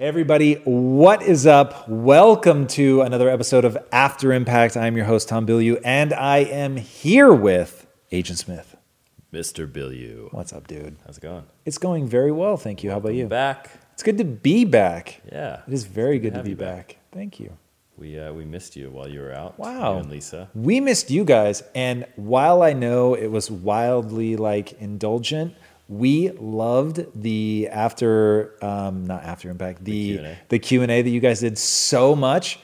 Everybody, what is up? Welcome to another episode of After Impact. I'm your host, Tom Bilyeu, and I am here with Agent Smith. Mr. Bilyeu. What's up, dude? How's it going? It's going very well, thank you. How about you? Back. It's good to be back. Yeah. It is very good to have be back. back. Thank you. We, uh, we missed you while you were out. Wow. You and Lisa. We missed you guys, and while I know it was wildly like indulgent, we loved the after um, not after impact the Q&A. the Q and A that you guys did so much.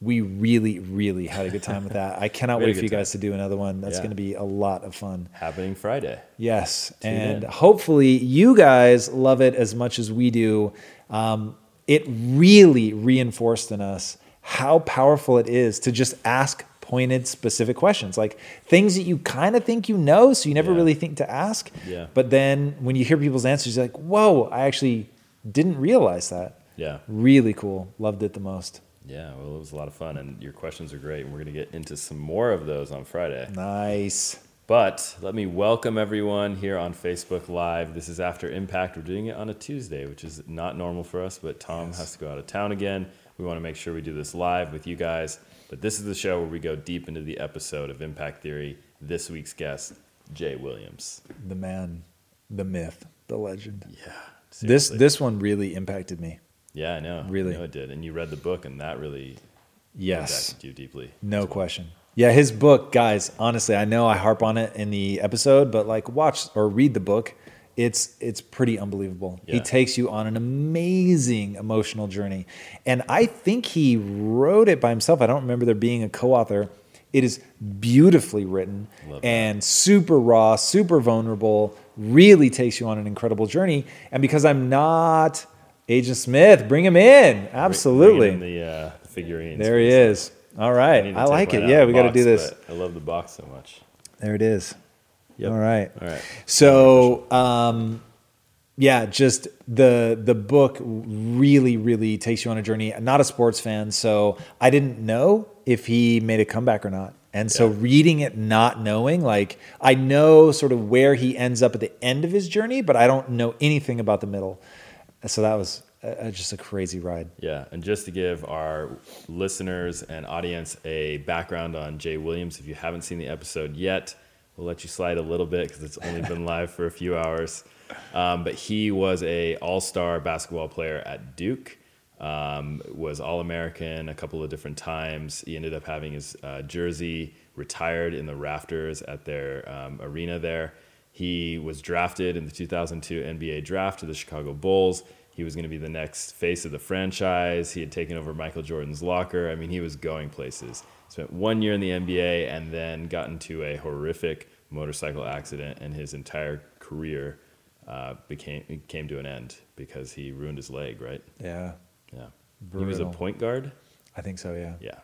We really, really had a good time with that. I cannot We had a wait for you guys to do another one. That's Yeah. going to be a lot of fun. Happening Friday. Yes, and in. hopefully you guys love it as much as we do. Um, it really reinforced in us how powerful it is to just ask pointed, specific questions, like things that you kind of think you know, so you never Yeah. really think to ask. Yeah. But then when you hear people's answers, you're like, "Whoa! I actually didn't realize that." Yeah. Really cool. Loved it the most. Yeah, well, it was a lot of fun, and your questions are great, and we're going to get into some more of those on Friday. Nice. But let me welcome everyone here on Facebook Live. This is After Impact. We're doing it on a Tuesday, which is not normal for us, but Tom has to go out of town again. We want to make sure we do this live with you guys. But this is the show where we go deep into the episode of Impact Theory. This week's guest, Jay Williams. The man, the myth, the legend. Yeah. This seriously. this one really impacted me. Yeah, I know. Really. I know it did. And you read the book, and that really Yes. impacted you deeply. No question. Yeah, his book, guys, honestly, I know I harp on it in the episode, but like watch or read the book. It's it's pretty unbelievable. He takes you on an amazing emotional journey. And I think he wrote it by himself. I don't remember there being a co-author. It is beautifully written Love that. and super raw, super vulnerable, really takes you on an incredible journey. And because I'm not Agent Smith, bring him in. Absolutely. Bring in the uh, figurines. There he is. All right. to I like it. Yeah, we got to do this. I love the box so much. There it is. Yep. All right. All right. So, um, yeah, just the the book really, really takes you on a journey. I'm not a sports fan, so I didn't know if he made a comeback or not. And so, Yeah. reading it, not knowing, like I know sort of where he ends up at the end of his journey, but I don't know anything about the middle. So that was uh, just a crazy ride. Yeah, and just to give our listeners and audience a background on Jay Williams, if you haven't seen the episode yet, we'll let you slide a little bit because it's only been live for a few hours. Um, but he was a all-star basketball player at Duke. Um, was all-American a couple of different times. He ended up having his uh, jersey retired in the rafters at their um, arena there. He was drafted in the 2002 NBA draft to the Chicago Bulls. He was going to be the next face of the franchise. He had taken over Michael Jordan's locker. I mean, he was going places. Spent one year in the NBA and then got into a horrific motorcycle accident, and his entire career uh, became came to an end because he ruined his leg. Right? Yeah, Yeah. He was a point guard. I think so. Yeah. Yeah.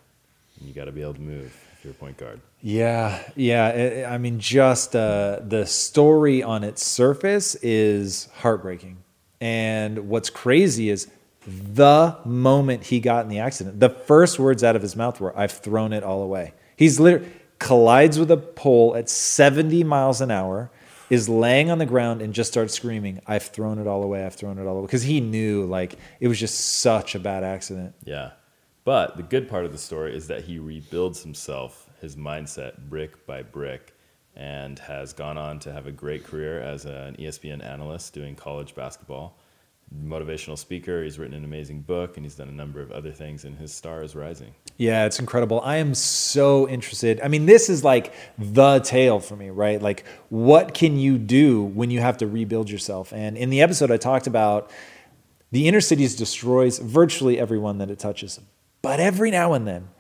And you got to be able to move if you're a point guard. Yeah, yeah. it- I mean, just uh, the story on its surface is heartbreaking. And what's crazy is the moment he got in the accident, the first words out of his mouth were, I've thrown it all away. He's literally collides with a pole at 70 miles an hour, is laying on the ground and just starts screaming, I've thrown it all away, I've thrown it all away. Because he knew like it was just such a bad accident. Yeah. But the good part of the story is that he rebuilds himself, his mindset, brick by brick, and has gone on to have a great career as an ESPN analyst doing college basketball. Motivational speaker. He's written an amazing book and he's done a number of other things, and his star is rising. Yeah, it's incredible. I am so interested. I mean, this is like the tale for me, right? Like, what can you do when you have to rebuild yourself? And in the episode, I talked about the inner cities destroys virtually everyone that it touches. But every now and then,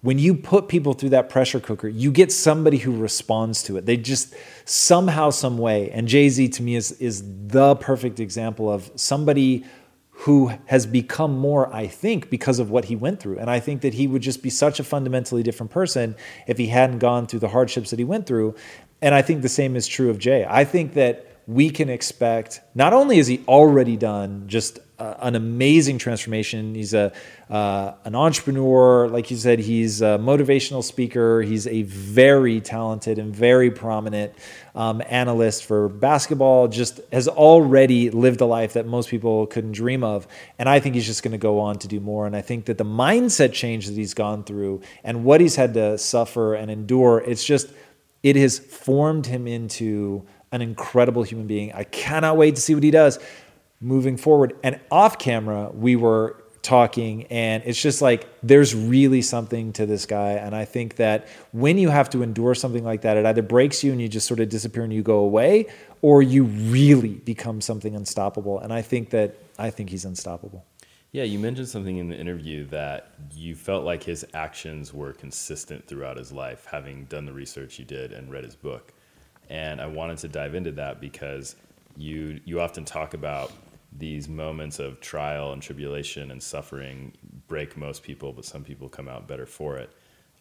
when you put people through that pressure cooker, you get somebody who responds to it. They just somehow, some way. And Jay Z to me is is the perfect example of somebody who has become more, I think, because of what he went through. And I think that he would just be such a fundamentally different person if he hadn't gone through the hardships that he went through. And I think the same is true of Jay. I think that we can expect not only is he already done just an amazing transformation. He's a uh, an entrepreneur, like you said. He's a motivational speaker. He's a very talented and very prominent um, analyst for basketball. Just has already lived a life that most people couldn't dream of, and I think he's just going to go on to do more. And I think that the mindset change that he's gone through and what he's had to suffer and endure, it's just it has formed him into an incredible human being. I cannot wait to see what he does moving forward. And off camera, we were talking, and it's just like there's really something to this guy. And I think that when you have to endure something like that, it either breaks you and you just sort of disappear and you go away, or you really become something unstoppable. And I think that I think he's unstoppable. Yeah, you mentioned something in the interview that you felt like his actions were consistent throughout his life, having done the research you did and read his book. And I wanted to dive into that because you you often talk about these moments of trial and tribulation and suffering break most people, but some people come out better for it.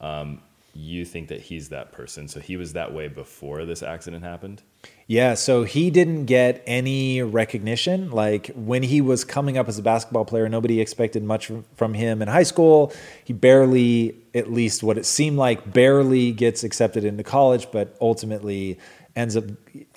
Um, you think that he's that person. So he was that way before this accident happened? Yeah, so he didn't get any recognition. Like when he was coming up as a basketball player, nobody expected much from him in high school. He barely, at least what it seemed like, barely gets accepted into college, but ultimately ends up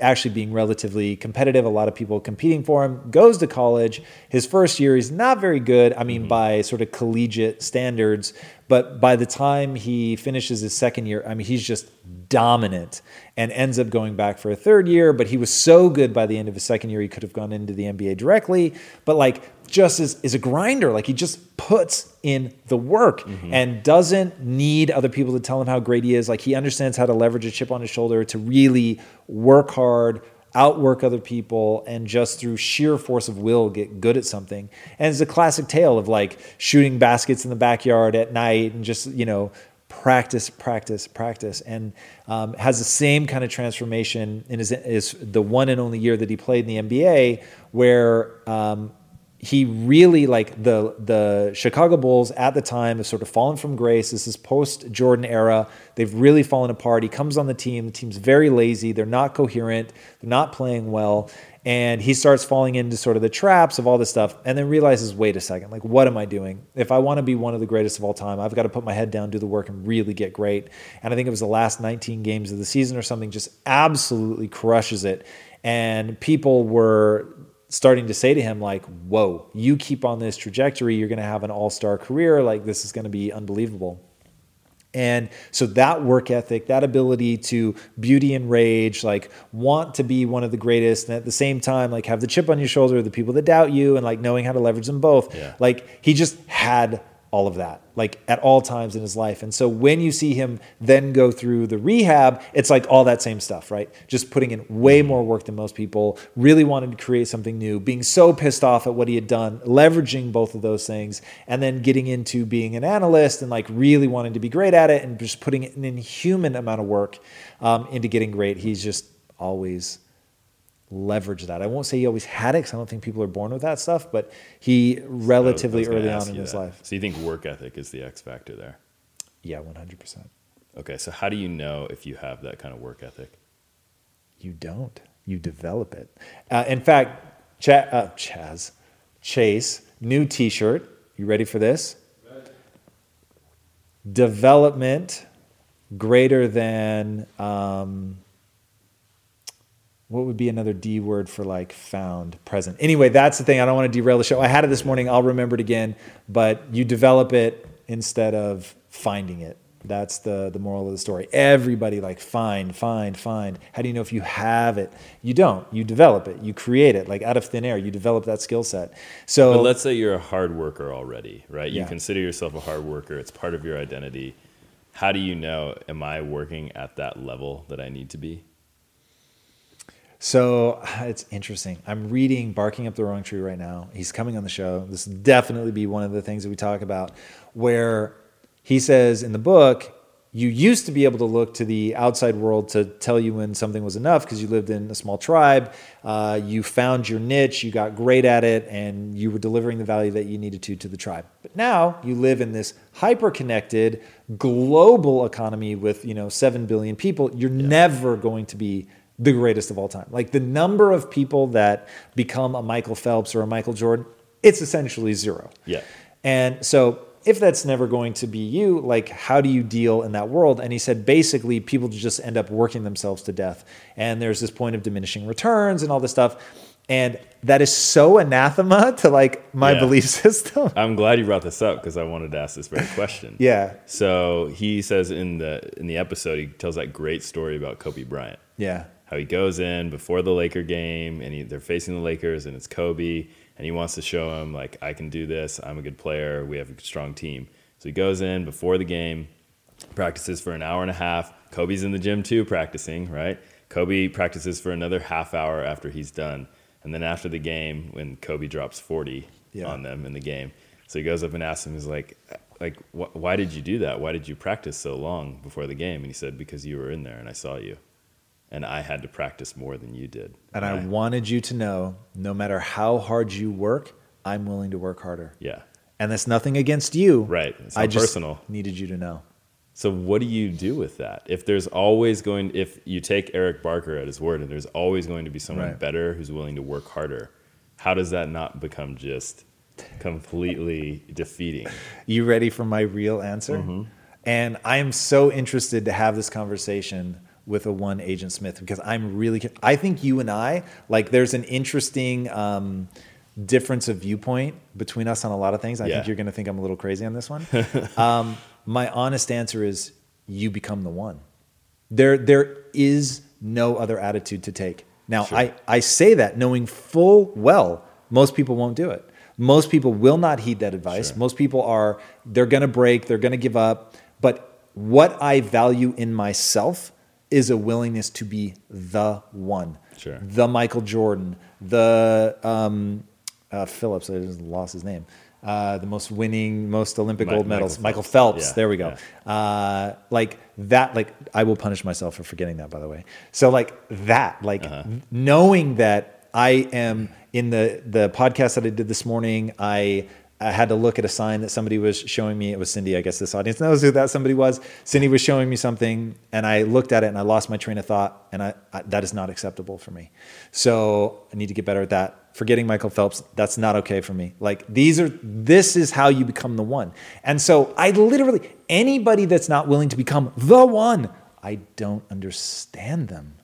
actually being relatively competitive. A lot of people competing for him. Goes to college. His first year, he's not very good. I mean, mm-hmm. by sort of collegiate standards. But by the time he finishes his second year, I mean, he's just dominant and ends up going back for a third year. But he was so good by the end of his second year, he could have gone into the NBA directly. But like, just is, is a grinder. Like he just puts in the work mm-hmm. and doesn't need other people to tell him how great he is. Like he understands how to leverage a chip on his shoulder to really work hard, outwork other people, and just through sheer force of will get good at something. And it's a classic tale of like shooting baskets in the backyard at night and just, you know, practice, practice, practice, and um, has the same kind of transformation in his, his, the one and only year that he played in the NBA, where um, he really like the the Chicago Bulls at the time have sort of fallen from grace. This is post Jordan era. They've really fallen apart. He comes on the team. The team's very lazy. They're not coherent. They're not playing well. And he starts falling into sort of the traps of all this stuff and then realizes, wait a second, like, what am I doing? If I want to be one of the greatest of all time, I've got to put my head down, do the work, and really get great. And I think it was the last 19 games of the season or something, just absolutely crushes it. And people were starting to say to him like whoa you keep on this trajectory you're going to have an all-star career like this is going to be unbelievable and so that work ethic that ability to beauty and rage like want to be one of the greatest and at the same time like have the chip on your shoulder the people that doubt you and like knowing how to leverage them both yeah. like he just had all of that, like at all times in his life. And so when you see him then go through the rehab, it's like all that same stuff, right? Just putting in way more work than most people, really wanted to create something new, being so pissed off at what he had done, leveraging both of those things, and then getting into being an analyst and like really wanting to be great at it and just putting an inhuman amount of work um, into getting great. He's just always leverage that. I won't say he always had it because I don't think people are born with that stuff, but he relatively early on in his that. life. So you think work ethic is the X factor there? Yeah, 100%. Okay, so how do you know if you have that kind of work ethic? You don't. You develop it. Uh, in fact, Ch- uh, Chaz, Chase, new t shirt. You ready for this? Ready. Development greater than. Um, what would be another D word for like found, present? Anyway, that's the thing. I don't want to derail the show. I had it this morning. I'll remember it again. But you develop it instead of finding it. That's the the moral of the story. Everybody like find, find, find. How do you know if you have it? You don't. You develop it. You create it like out of thin air. You develop that skill set. So But let's say you're a hard worker already, right? You yeah. consider yourself a hard worker. It's part of your identity. How do you know am I working at that level that I need to be? So it's interesting. I'm reading Barking Up the Wrong Tree right now. He's coming on the show. This will definitely be one of the things that we talk about, where he says in the book, you used to be able to look to the outside world to tell you when something was enough because you lived in a small tribe. Uh, you found your niche, you got great at it, and you were delivering the value that you needed to to the tribe. But now you live in this hyper-connected global economy with you know seven billion people. You're never going to be the greatest of all time. Like the number of people that become a Michael Phelps or a Michael Jordan, it's essentially zero. Yeah. And so if that's never going to be you, like how do you deal in that world? And he said basically people just end up working themselves to death. And there's this point of diminishing returns and all this stuff. And that is so anathema to like my Yeah. belief system. I'm glad you brought this up because I wanted to ask this very question. yeah. So he says in the in the episode, he tells that great story about Kobe Bryant. Yeah. How he goes in before the Laker game and he, they're facing the Lakers and it's Kobe and he wants to show him like I can do this. I'm a good player. We have a strong team. So he goes in before the game, practices for an hour and a half. Kobe's in the gym too practicing, right? Kobe practices for another half hour after he's done. And then after the game, when Kobe drops 40 Yeah. on them in the game, so he goes up and asks him, he's like, like, wh- why did you do that? Why did you practice so long before the game? And he said, because you were in there and I saw you. And I had to practice more than you did. And I wanted you to know no matter how hard you work, I'm willing to work harder. yeah. And that's nothing against you. Right. It's I just personal. needed you to know. So what do you do with that? If there's always going, if you take Eric Barker at his word, and there's always going to be someone Right. better who's willing to work harder, how does that not become just completely defeating? You ready for my real answer? Mm-hmm. And I am so interested to have this conversation with a one Agent Smith because I'm really, I think you and I, like, there's an interesting um, difference of viewpoint between us on a lot of things. I Yeah. think you're going to think I'm a little crazy on this one. um, my honest answer is you become the one. There, there is no other attitude to take. Now, Sure. I, I say that knowing full well most people won't do it. Most people will not heed that advice. Sure. Most people are, they're going to break, they're going to give up. But what I value in myself is a willingness to be the one. Sure. The Michael Jordan, the um, uh, Phillips, I just lost his name. Uh, the most winning, most Olympic Mi- gold medals, Michael Phelps. Phelps. Yeah, There we go. Uh, like that, like I will punish myself for forgetting that, by the way. So like that, like Uh-huh. knowing that I am in the the podcast that I did this morning, I. I had to look at a sign that somebody was showing me. It was Cindy. I guess this audience knows who that somebody was. Cindy was showing me something, and I looked at it and I lost my train of thought, and I, I that is not acceptable for me. So I need to get better at that. Forgetting Michael Phelps, that's not okay for me. Like these are this is how you become the one. And so I literally anybody that's not willing to become the one, I don't understand them.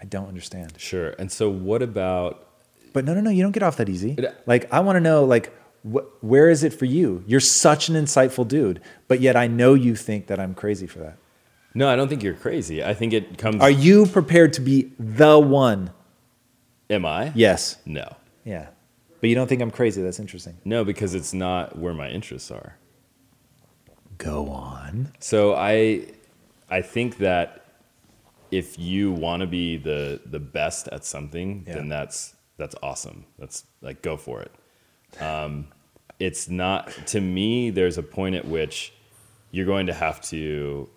I don't understand. Sure. And so what about But no, no, no, you don't get off that easy. Like I want to know, like, wh- where is it for you? You're such an insightful dude, but yet I know you think that I'm crazy for that. No, I don't think you're crazy. I think it comes Are you prepared to be the one? Am I? Yes. No. Yeah. But you don't think I'm crazy. That's interesting. No, because it's not where my interests are. Go on. So I I think that if you want to be the the best at something, Yeah. then that's that's awesome. That's like go for it. Um, it's not to me. There's a point at which you're going to have to.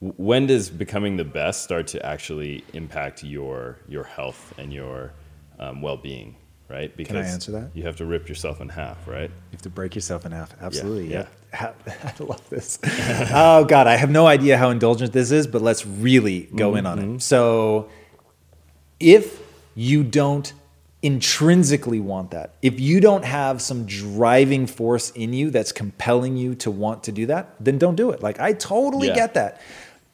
When does becoming the best start to actually impact your your health and your um, well being? Right? Because answer that? You have to rip yourself in half, right? You have to break yourself in half. Absolutely. yeah. Yeah. I love this. oh God, I have no idea how indulgent this is, but let's really go in on Mm-hmm. it. So, if you don't intrinsically want that, if you don't have some driving force in you that's compelling you to want to do that, then don't do it. Like I totally Yeah. get that.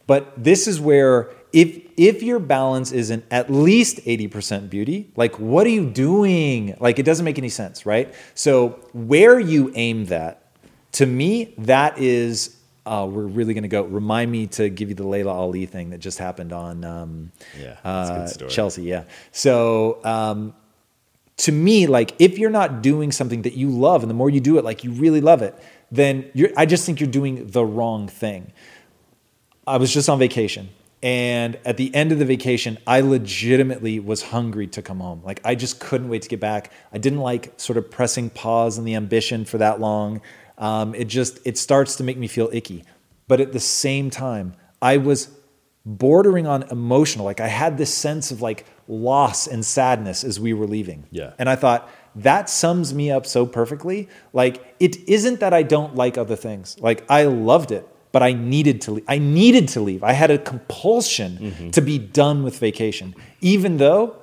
But this is where if if your balance isn't at least 80% beauty, like what are you doing? Like it doesn't make any sense, right? So where you aim that, to me, that is uh, we're really going to go. Remind me to give you the Laila Ali thing that just happened on um, Yeah, that's a good uh. Chelsea. Yeah. So um, to me, like if you're not doing something that you love, and the more you do it, like you really love it, then. I just think you're doing the wrong thing. I was just on vacation. And at the end of the vacation, I legitimately was hungry to come home. Like, I just couldn't wait to get back. I didn't like sort of pressing pause on the ambition for that long. Um, it just, it starts to make me feel icky. but at the same time, I was bordering on emotional. Like I had this sense of like loss and sadness as we were leaving. Yeah. And I thought, that sums me up so perfectly. Like it isn't that I don't like other things. Like I loved it, but I needed to leave. I needed to leave. I had a compulsion mm-hmm. to be done with vacation, even though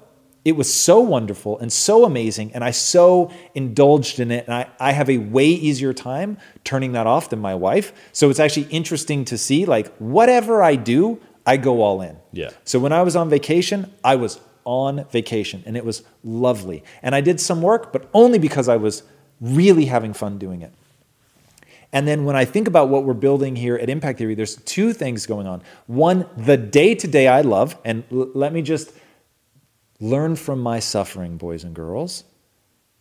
it was so wonderful and so amazing, and I so indulged in it. And I, I have a way easier time turning that off than my wife. So it's actually interesting to see like whatever I do, I go all in. Yeah. So when I was on vacation, I was on vacation and it was lovely. And I did some work, but only because I was really having fun doing it. And then when I think about what we're building here at Impact Theory, there's two things going on. One, the day to day I love, and l- let me just learn from my suffering, boys and girls.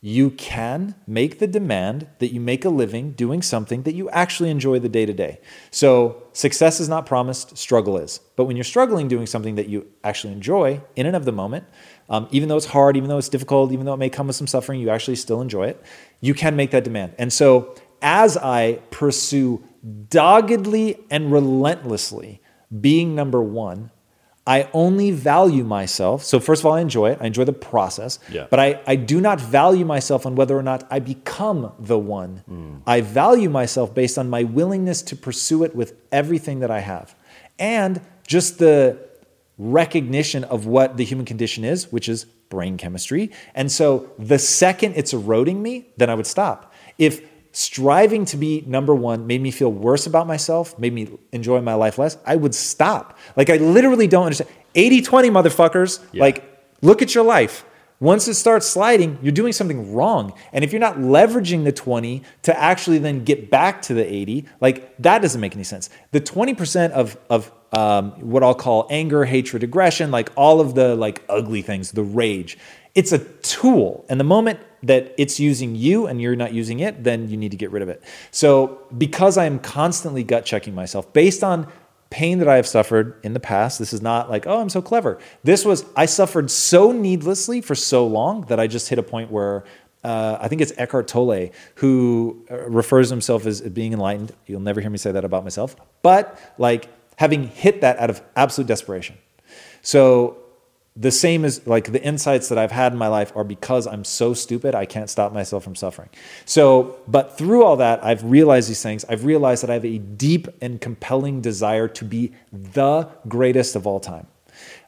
You can make the demand that you make a living doing something that you actually enjoy the day to day. So, success is not promised, struggle is. But when you're struggling doing something that you actually enjoy in and of the moment, um, even though it's hard, even though it's difficult, even though it may come with some suffering, you actually still enjoy it. You can make that demand. And so, as I pursue doggedly and relentlessly being number one, I only value myself. So, first of all, I enjoy it. I enjoy the process. Yeah. But I, I do not value myself on whether or not I become the one. Mm. I value myself based on my willingness to pursue it with everything that I have. And just the recognition of what the human condition is, which is brain chemistry. And so, the second it's eroding me, then I would stop. If striving to be number one made me feel worse about myself, made me enjoy my life less, I would stop. Like, I literally don't understand. 80 20, motherfuckers. Like, look at your life. Once it starts sliding, you're doing something wrong. And if you're not leveraging the 20 to actually then get back to the 80, like that doesn't make any sense. The 20% of, of um, what I'll call anger, hatred, aggression, like all of the like ugly things, the rage, it's a tool. And the moment that it's using you and you're not using it, then you need to get rid of it. So because I'm constantly gut checking myself based on pain that I have suffered in the past. This is not like, oh, I'm so clever. This was, I suffered so needlessly for so long that I just hit a point where uh, I think it's Eckhart Tolle who uh, refers to himself as being enlightened. You'll never hear me say that about myself, but like having hit that out of absolute desperation. So the same as like the insights that I've had in my life are because I'm so stupid, I can't stop myself from suffering. So, but through all that, I've realized these things. I've realized that I have a deep and compelling desire to be the greatest of all time.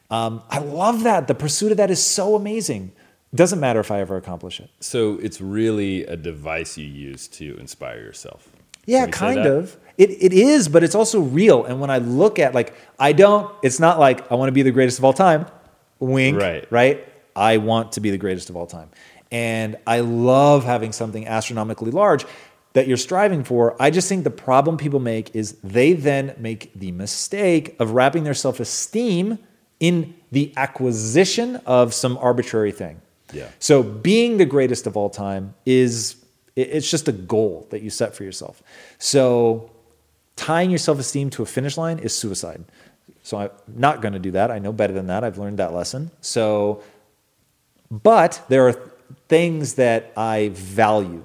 Um, I love that. The pursuit of that is so amazing. Doesn't matter if I ever accomplish it. So it's really a device you use to inspire yourself. Yeah, kind of. It, it is, but it's also real. And when I look at like, I don't, it's not like I want to be the greatest of all time. Wink. Right. Right. I want to be the greatest of all time. And I love having something astronomically large that you're striving for. I just think the problem people make is they then make the mistake of wrapping their self esteem in the acquisition of some arbitrary thing. Yeah. So being the greatest of all time is it's just a goal that you set for yourself. So tying your self-esteem to a finish line is suicide. So I'm not going to do that. I know better than that. I've learned that lesson. So but there are things that I value.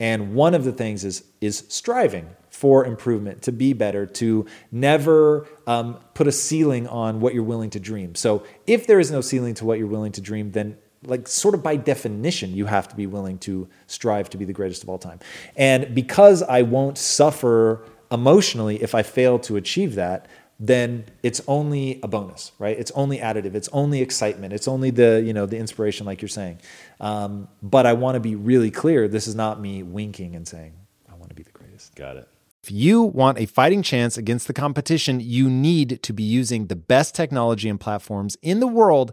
And one of the things is is striving for improvement, to be better, to never um, put a ceiling on what you're willing to dream. So if there is no ceiling to what you're willing to dream, then like sort of by definition, you have to be willing to strive to be the greatest of all time. And because I won't suffer emotionally if I fail to achieve that, then it's only a bonus, right? It's only additive. It's only excitement. It's only the you know the inspiration, like you're saying. Um, but I want to be really clear. This is not me winking and saying I want to be the greatest. Got it. If you want a fighting chance against the competition, you need to be using the best technology and platforms in the world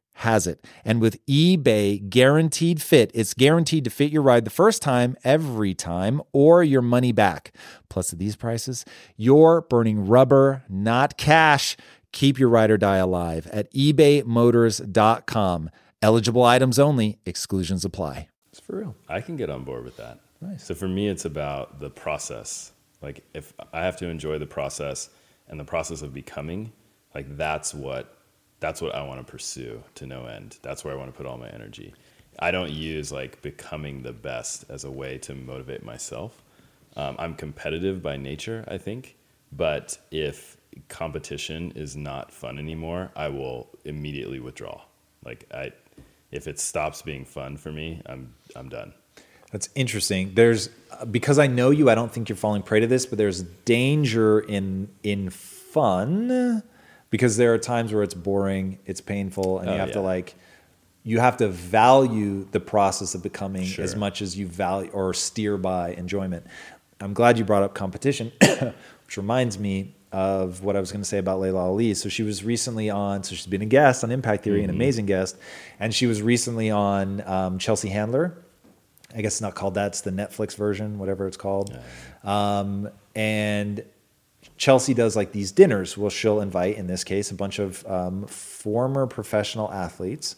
has it. And with eBay guaranteed fit, it's guaranteed to fit your ride the first time, every time, or your money back. Plus, at these prices, you're burning rubber, not cash. Keep your ride or die alive at ebaymotors.com. Eligible items only, exclusions apply. It's for real. I can get on board with that. Nice. So for me, it's about the process. Like if I have to enjoy the process and the process of becoming, like that's what that's what I want to pursue to no end. That's where I want to put all my energy. I don't use like becoming the best as a way to motivate myself. Um, I'm competitive by nature, I think, but if competition is not fun anymore, I will immediately withdraw. Like I, if it stops being fun for me, I'm I'm done. That's interesting. There's because I know you. I don't think you're falling prey to this, but there's danger in in fun because there are times where it's boring, it's painful, and Oh, you have to like you have to value the process of becoming Sure. as much as you value or steer by enjoyment. I'm glad you brought up competition, which reminds me of what I was going to say about Laila Ali. So she was recently on. So she's been a guest on Impact Theory, Mm-hmm. an amazing guest, and she was recently on um, Chelsea Handler. I guess it's not called that. It's the Netflix version, whatever it's called. Um, and Chelsea does like these dinners. Well, she'll invite, in this case, a bunch of um, former professional athletes.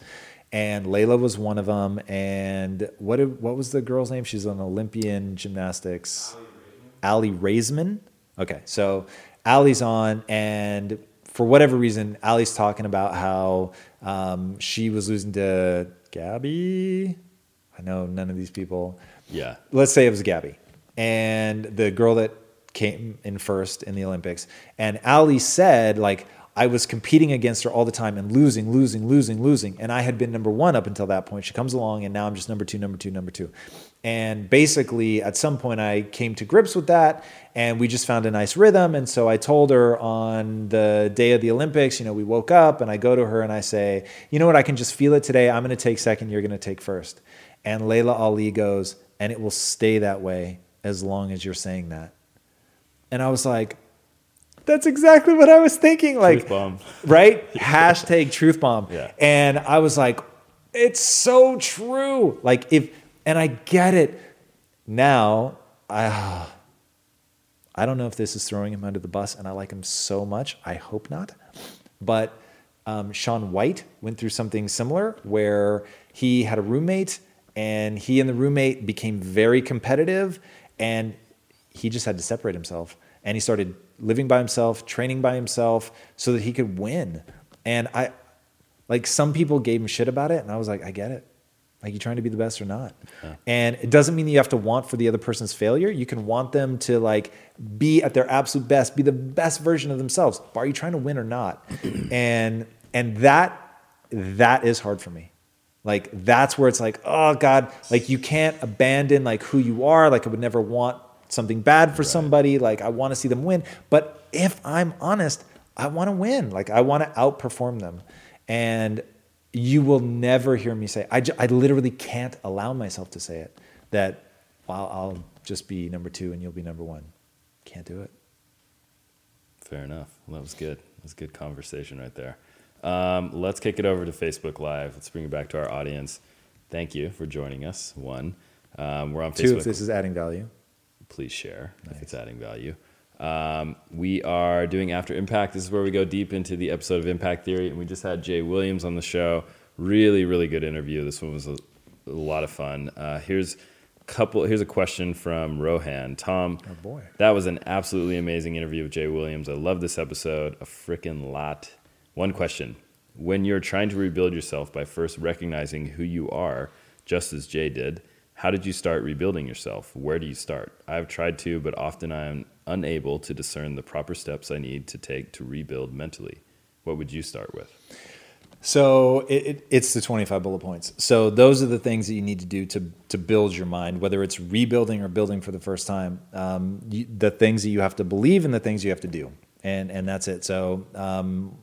And Laila was one of them. And what did- what was the girl's name? She's an Olympian gymnastics. Aly Raisman. Okay, so Aly's on, and for whatever reason, Aly's talking about how um, she was losing to Gabby. I know none of these people Yeah. let's say it was Gabby and the girl that came in first in the Olympics. And Aly said, like, I was competing against her all the time and losing, losing, losing, losing. And I had been number one up until that point. She comes along and now I'm just number two, number two, number two. And basically, at some point, I came to grips with that and we just found a nice rhythm. And so I told her on the day of the Olympics, you know, we woke up and I go to her and I say, you know what, I can just feel it today. I'm going to take second, you're going to take first. And Laila Ali goes, and it will stay that way as long as you're saying that. And I was like, that's exactly what I was thinking. Like, Truth bomb. right? Hashtag truth bomb. Yeah. And I was like, it's so true. Like, if, and I get it now. I, I don't know if this is throwing him under the bus, and I like him so much. I hope not. But um, Shaun White went through something similar where he had a roommate, and he and the roommate became very competitive, and he just had to separate himself. And he started living by himself, training by himself, so that he could win. And I, like, some people gave him shit about it, and I was like, I get it. Like, you trying to be the best or not? And it doesn't mean that you have to want for the other person's failure. You can want them to like be at their absolute best, be the best version of themselves. But are you trying to win or not? and and that that is hard for me. Like that's where it's like, oh God, like you can't abandon like who you are. Like I would never want something bad for somebody. Like I want to see them win. But if I'm honest, I want to win. Like I want to outperform them. And you will never hear me say, I, I literally can't allow myself to say it that well, I'll just be number two and you'll be number one. Can't do it. Fair enough. Well, that was good. That was a good conversation right there. Um, let's kick it over to Facebook Live. Let's bring it back to our audience. Thank you for joining us. One, um, we're on Two, Facebook. if this is adding value. Please share if it's adding value. Um, we are doing After Impact. This is where we go deep into the episode of Impact Theory, and we just had Jay Williams on the show. Really, really good interview. This one was a a lot of fun. Uh, here's a couple. Here's a question from Rohan. Tom, Oh, boy. that was an absolutely amazing interview with Jay Williams. I love this episode a freaking lot. One question: When you're trying to rebuild yourself by first recognizing who you are, just as Jay did, how did you start rebuilding yourself? Where do you start? I've tried to, but often I am unable to discern the proper steps I need to take to rebuild mentally. What would you start with? So it, it, it's the 25 bullet points. So those are the things that you need to do to, to build your mind, whether it's rebuilding or building for the first time. Um, you, the things that you have to believe and the things you have to do. And, and that's it. So um,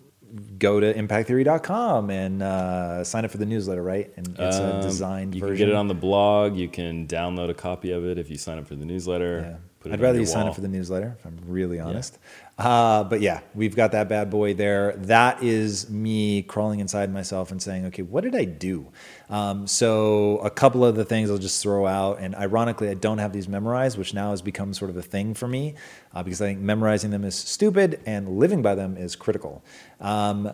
go to impacttheory.com and uh, sign up for the newsletter, right? And it's a Um, designed You version. can get it on the blog. You can download a copy of it if you sign up for the newsletter. Yeah. I'd rather you sign up for the newsletter, if I'm really honest. Uh, but yeah, we've got that bad boy there. That is me crawling inside myself and saying, okay, what did I do? Um, so a couple of the things I'll just throw out. And ironically, I don't have these memorized, which now has become sort of a thing for me uh, because I think memorizing them is stupid and living by them is critical. Um,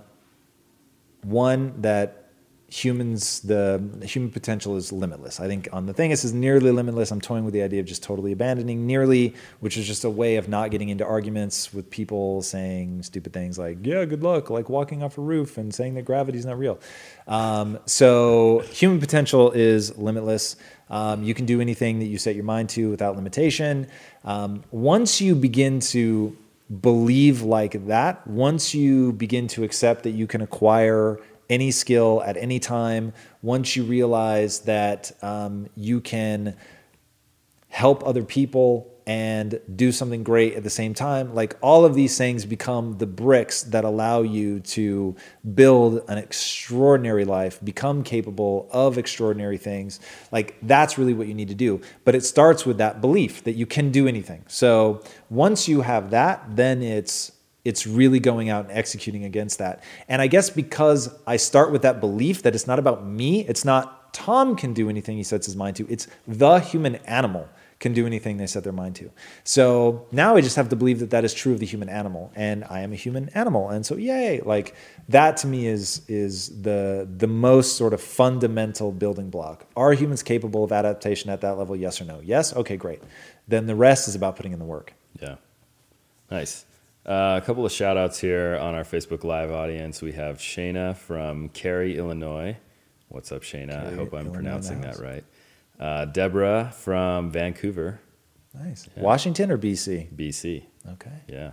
one that humans the human potential is limitless. I think on the thing it says nearly limitless. I'm toying with the idea of just totally abandoning nearly which is just a way of not getting into arguments with people saying stupid things like yeah good luck like walking off a roof and saying that gravity's not real. Um, so human potential is limitless. Um, you can do anything that you set your mind to without limitation. Um, once you begin to believe like that, once you begin to accept that you can acquire any skill at any time, once you realize that um, you can help other people and do something great at the same time, like all of these things become the bricks that allow you to build an extraordinary life, become capable of extraordinary things. Like that's really what you need to do. But it starts with that belief that you can do anything. So once you have that, then it's it's really going out and executing against that. And I guess because I start with that belief that it's not about me, it's not Tom can do anything he sets his mind to, it's the human animal can do anything they set their mind to. So now I just have to believe that that is true of the human animal, and I am a human animal, and so yay! Like that to me is is the the most sort of fundamental building block. Are humans capable of adaptation at that level? Yes or no? Yes. Okay, great. Then the rest is about putting in the work. Yeah. Nice. Uh, a couple of shout outs here on our Facebook Live audience. We have Shayna from Cary, Illinois. What's up, Shayna? I hope I'm Illinois pronouncing that right. Uh, Deborah from Vancouver, Nice. Washington or BC? BC. Okay. Yeah.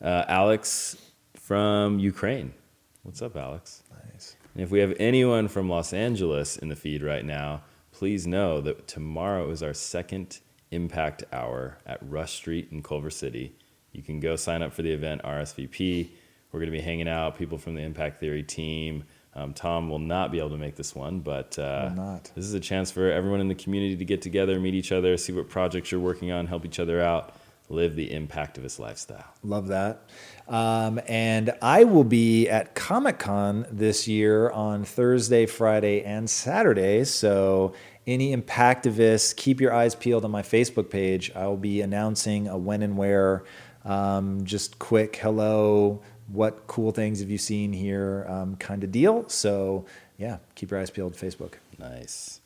Uh, Alex from Ukraine. What's up, Alex? Nice. And if we have anyone from Los Angeles in the feed right now, please know that tomorrow is our second Impact Hour at Rush Street in Culver City. You can go sign up for the event RSVP. We're going to be hanging out, people from the Impact Theory team. Um, Tom will not be able to make this one, but uh, not. this is a chance for everyone in the community to get together, meet each other, see what projects you're working on, help each other out, live the impactivist lifestyle. Love that. Um, and I will be at Comic Con this year on Thursday, Friday, and Saturday. So, any impactivists, keep your eyes peeled on my Facebook page. I will be announcing a when and where. Um, just quick hello, what cool things have you seen here um, kind of deal. So, yeah, keep your eyes peeled Facebook. Nice.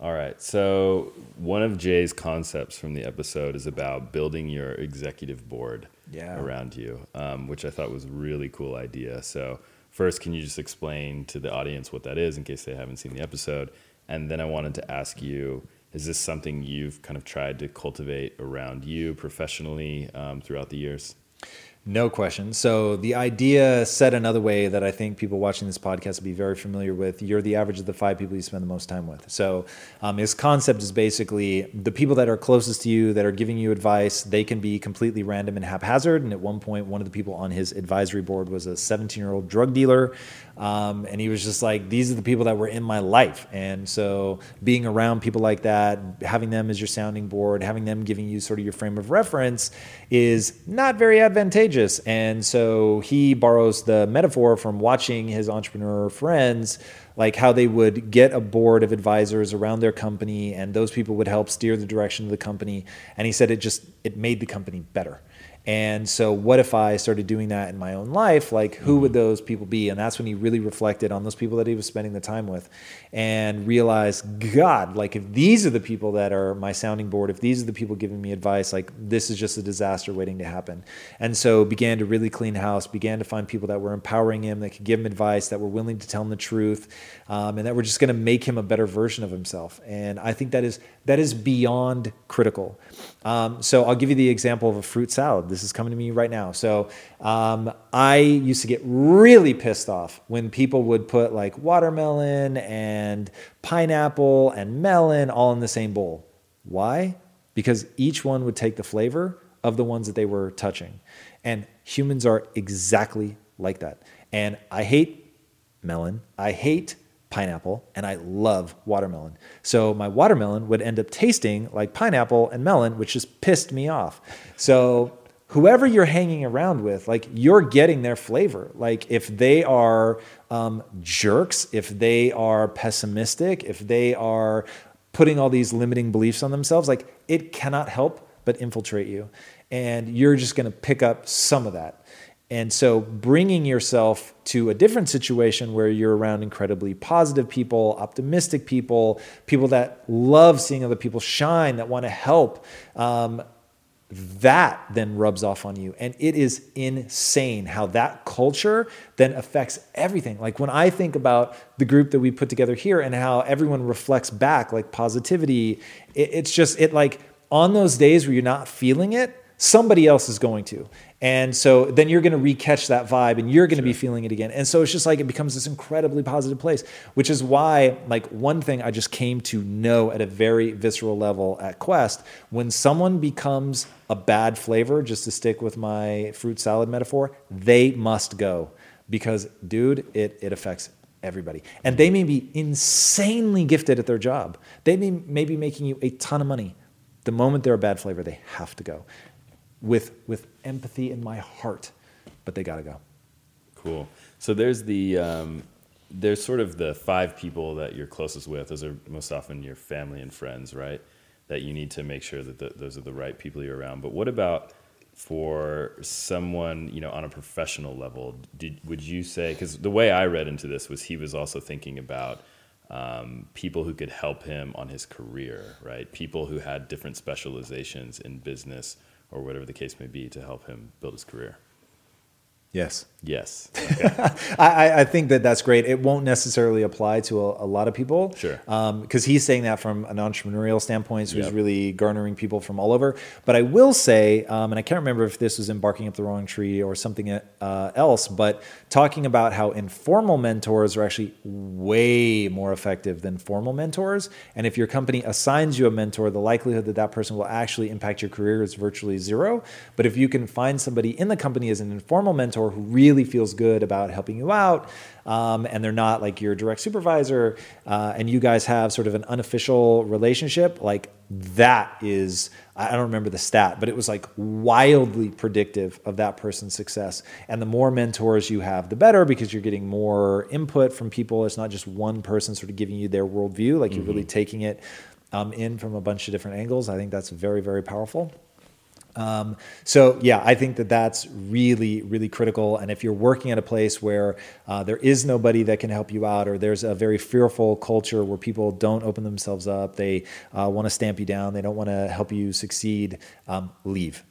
All right. So, one of Jay's concepts from the episode is about building your executive board Yeah. around you, um, which I thought was a really cool idea. So, first, can you just explain to the audience what that is in case they haven't seen the episode? And then I wanted to ask you is this something you've kind of tried to cultivate around you professionally um, throughout the years? No question. So the idea said another way that I think people watching this podcast will be very familiar with. You're the average of the five people you spend the most time with. So um, his concept is basically the people that are closest to you, that are giving you advice. They can be completely random and haphazard. And at one point, one of the people on his advisory board was a 17 year old drug dealer, um, and he was just like, "These are the people that were in my life." And so being around people like that, having them as your sounding board, having them giving you sort of your frame of reference, is not very advantageous. And so he borrows the metaphor from watching his entrepreneur friends, like how they would get a board of advisors around their company, and those people would help steer the direction of the company. And he said it just it made the company better. And so, what if I started doing that in my own life? Like, who would those people be? And that's when he really reflected on those people that he was spending the time with and realized, God, like, if these are the people that are my sounding board, if these are the people giving me advice, like, this is just a disaster waiting to happen. And so, began to really clean house, began to find people that were empowering him, that could give him advice, that were willing to tell him the truth, um, and that were just going to make him a better version of himself. And I think that is that is beyond critical. Um, so I'll give you the example of a fruit salad. This is coming to me right now. So um, I used to get really pissed off when people would put like watermelon and pineapple and melon all in the same bowl. Why? Because each one would take the flavor of the ones that they were touching. And humans are exactly like that. And I hate melon. I hate pineapple and I love watermelon. So my watermelon would end up tasting like pineapple and melon, which just pissed me off. So whoever you're hanging around with, like you're getting their flavor. Like if they are um, jerks, if they are pessimistic, if they are putting all these limiting beliefs on themselves, like it cannot help but infiltrate you. And you're just to pick up some of that. And so bringing yourself to a different situation where you're around incredibly positive people, optimistic people, people that love seeing other people shine, that want to help, um, that then rubs off on you. And it is insane how that culture then affects everything. Like when I think about the group that we put together here and how everyone reflects back like positivity, it, it's just, it like on those days where you're not feeling it, somebody else is going to. And so then you're going to recatch that vibe and you're going to sure. be feeling it again. And so it's just like it becomes this incredibly positive place, which is why, like, one thing I just came to know at a very visceral level at Quest when someone becomes a bad flavor, just to stick with my fruit salad metaphor, they must go because, dude, it, it affects everybody. And they may be insanely gifted at their job, they may, may be making you a ton of money. The moment they're a bad flavor, they have to go with with empathy in my heart, but they got to go. Cool. So there's the um, there's sort of the five people that you're closest with. Those are most often your family and friends, right? That you need to make sure that the, those are the right people you're around. But what about for someone you know on a professional level? Did, would you say because the way I read into this was he was also thinking about um, people who could help him on his career, right? People who had different specializations in business or whatever the case may be to help him build his career. Yes. Yes. Okay. I, I think that that's great. It won't necessarily apply to a, a lot of people. Sure. Because um, he's saying that from an entrepreneurial standpoint, so yep. he's really garnering people from all over. But I will say, um, and I can't remember if this was embarking up the wrong tree or something uh, else, but talking about how informal mentors are actually way more effective than formal mentors. And if your company assigns you a mentor, the likelihood that that person will actually impact your career is virtually zero. But if you can find somebody in the company as an informal mentor, mentor who really feels good about helping you out, um, and they're not like your direct supervisor, uh, and you guys have sort of an unofficial relationship, like that is, I don't remember the stat, but it was like wildly predictive of that person's success. And the more mentors you have, the better because you're getting more input from people. It's not just one person sort of giving you their worldview, like you're mm-hmm. really taking it um, in from a bunch of different angles. I think that's very, very powerful. Um, so yeah, I think that that's really, really critical. And if you're working at a place where uh, there is nobody that can help you out, or there's a very fearful culture where people don't open themselves up, they uh, want to stamp you down, they don't want to help you succeed, um, leave,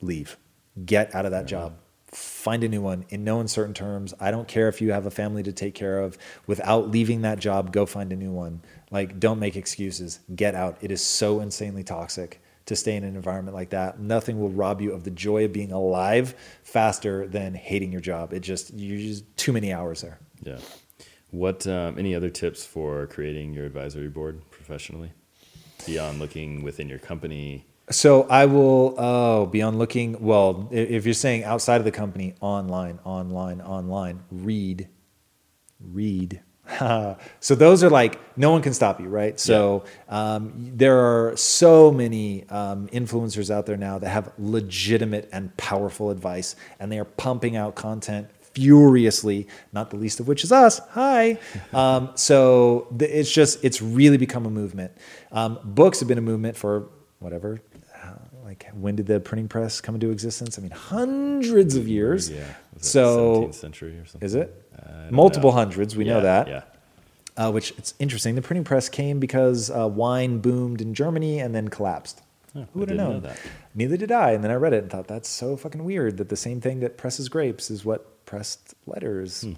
leave, get out of that job. Find a new one in no uncertain terms. I don't care if you have a family to take care of. Without leaving that job, go find a new one. Like, don't make excuses. Get out. It is so insanely toxic to stay in an environment like that. Nothing will rob you of the joy of being alive faster than hating your job. It just you just too many hours there. Yeah. What um, any other tips for creating your advisory board professionally beyond looking within your company? So I will oh beyond looking well if you're saying outside of the company online online online read read so those are like no one can stop you, right? So yeah. um, there are so many um, influencers out there now that have legitimate and powerful advice, and they are pumping out content furiously. Not the least of which is us. Hi. Um, so it's just it's really become a movement. Um, books have been a movement for whatever like when did the printing press come into existence? I mean, hundreds of years. Yeah. So 17th century or something? is it multiple know. hundreds? We Yeah, know that. Yeah. Uh, which it's interesting. The printing press came because uh, wine boomed in Germany and then collapsed. Oh, Who would have didn't know known? that. Neither did I. And then I read it and thought that's so fucking weird that the same thing that presses grapes is what pressed letters. Hmm.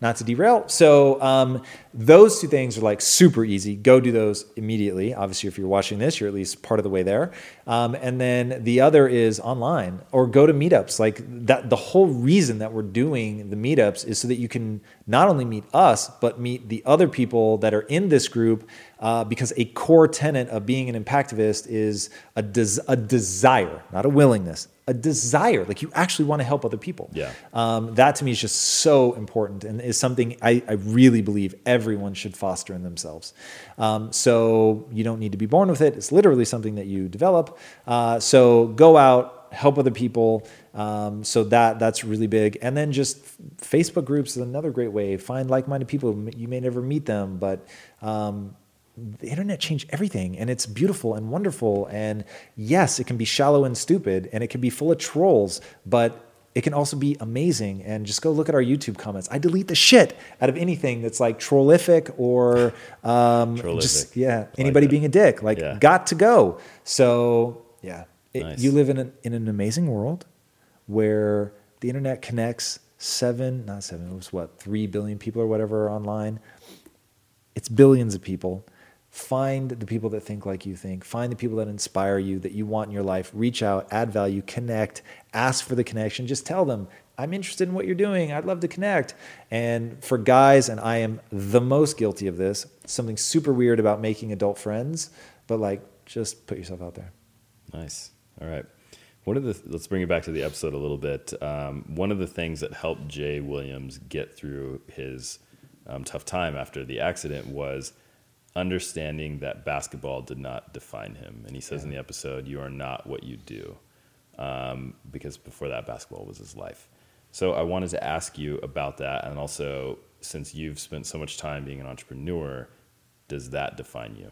Not to derail. So um, those two things are like super easy. Go do those immediately. Obviously, if you're watching this, you're at least part of the way there. Um, and then the other is online or go to meetups. Like that, the whole reason that we're doing the meetups is so that you can not only meet us, but meet the other people that are in this group. Uh, because a core tenet of being an impactivist is a, des- a desire, not a willingness, a desire. Like you actually want to help other people. Yeah. Um, that to me is just so important and is something I, I really believe everyone should foster in themselves. Um, so you don't need to be born with it. It's literally something that you develop. Uh, so go out, help other people. Um, so that that's really big. And then just Facebook groups is another great way. Find like-minded people. You may never meet them, but um, the internet changed everything and it's beautiful and wonderful and yes it can be shallow and stupid and it can be full of trolls but it can also be amazing and just go look at our youtube comments i delete the shit out of anything that's like trollific or um, just yeah anybody that. being a dick like Yeah. got to go so yeah It- Nice. you live in an, in an amazing world where the internet connects seven not seven it was what three billion people or whatever are online it's billions of people. Find the people that think like you think. Find the people that inspire you, that you want in your life. Reach out, add value, connect, ask for the connection. Just tell them, I'm interested in what you're doing. I'd love to connect. And for guys, and I am the most guilty of this, something super weird about making adult friends, but like just put yourself out there. Nice. All right. One of the let's bring it back to the episode a little bit. Um, one of the things that helped Jay Williams get through his um, tough time after the accident was understanding that basketball did not define him. And he says in the episode, "You are not what you do," um, because before that, basketball was his life. So I wanted to ask you about that, and also since you've spent so much time being an entrepreneur, does that define you?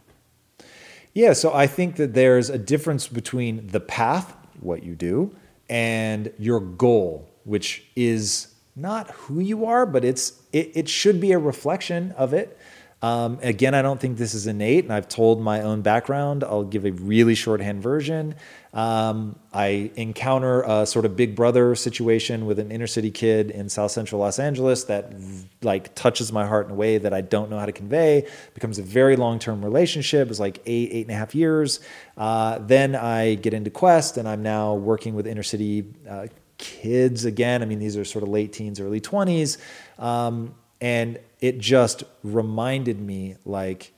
Yeah, so I think that there's a difference between the path, what you do, and your goal, which is not who you are, but it's it, it should be a reflection of it. Um, again, I don't think this is innate, and I've told my own background. I'll give a really shorthand version. Um, I encounter a sort of big brother situation with an inner city kid in South Central Los Angeles that like touches my heart in a way that I don't know how to convey. Becomes a very long term relationship. It's like eight, eight and a half years. Uh, then I get into Quest, and I'm now working with inner city uh, kids again. I mean, these are sort of late teens, early 20s. Um, and it just reminded me like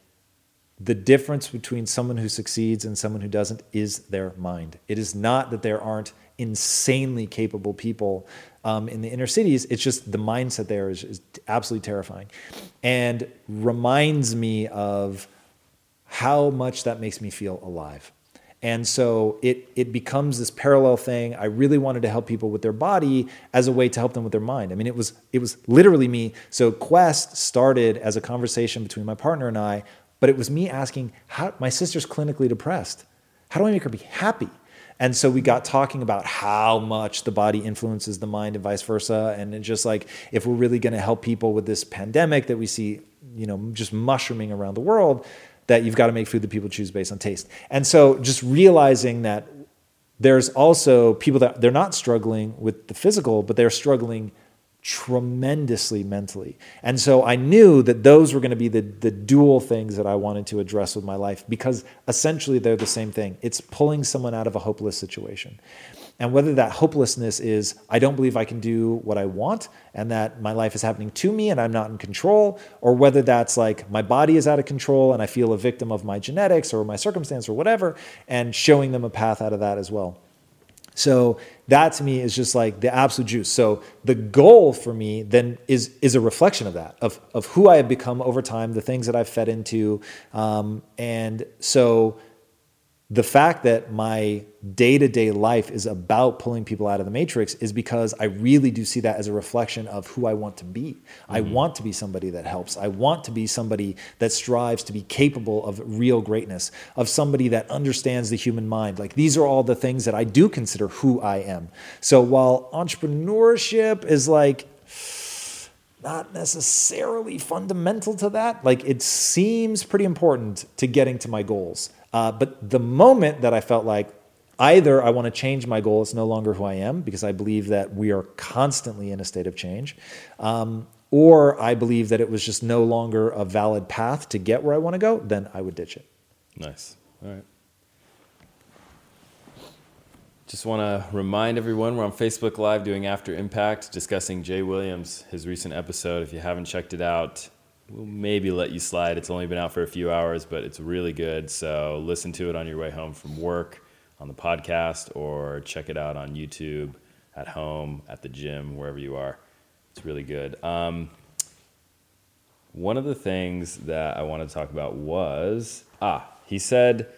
the difference between someone who succeeds and someone who doesn't is their mind. It is not that there aren't insanely capable people um, in the inner cities. It's just the mindset there is, is absolutely terrifying and reminds me of how much that makes me feel alive. And so it it becomes this parallel thing. I really wanted to help people with their body as a way to help them with their mind. I mean, it was it was literally me. So Quest started as a conversation between my partner and I, but it was me asking how my sister's clinically depressed. How do I make her be happy? And so we got talking about how much the body influences the mind and vice versa. And just like if we're really going to help people with this pandemic that we see, you know, just mushrooming around the world, that you've got to make food that people choose based on taste. And so just realizing that there's also people that they're not struggling with the physical, but they're struggling tremendously mentally. And so I knew that those were going to be the, the dual things that I wanted to address with my life because essentially they're the same thing. It's pulling someone out of a hopeless situation. And whether that hopelessness is, I don't believe I can do what I want and that my life is happening to me and I'm not in control, or whether that's like my body is out of control and I feel a victim of my genetics or my circumstance or whatever, and showing them a path out of that as well. So that to me is just like the absolute juice. So the goal for me then is is a reflection of that, of of who I have become over time, the things that I've fed into, um, and so the fact that my day to day life is about pulling people out of the matrix is because I really do see that as a reflection of who I want to be. I mm-hmm. want to be somebody that helps. I want to be somebody that strives to be capable of real greatness, of somebody that understands the human mind. Like these are all the things that I do consider who I am. So while entrepreneurship is like, not necessarily fundamental to that. Like it seems pretty important to getting to my goals. Uh, but the moment that I felt like either I want to change my goal, it's no longer who I am because I believe that we are constantly in a state of change, um, or I believe that it was just no longer a valid path to get where I want to go, then I would ditch it. Nice. All right. Just want to remind everyone we're on Facebook Live doing After Impact, discussing Jay Williams, his recent episode. If you haven't checked it out, we'll maybe let you slide. It's only been out for a few hours, but it's really good. So listen to it on your way home from work, on the podcast, or check it out on YouTube, at home, at the gym, wherever you are. It's really good. Um, one of the things that I want to talk about was ah, he said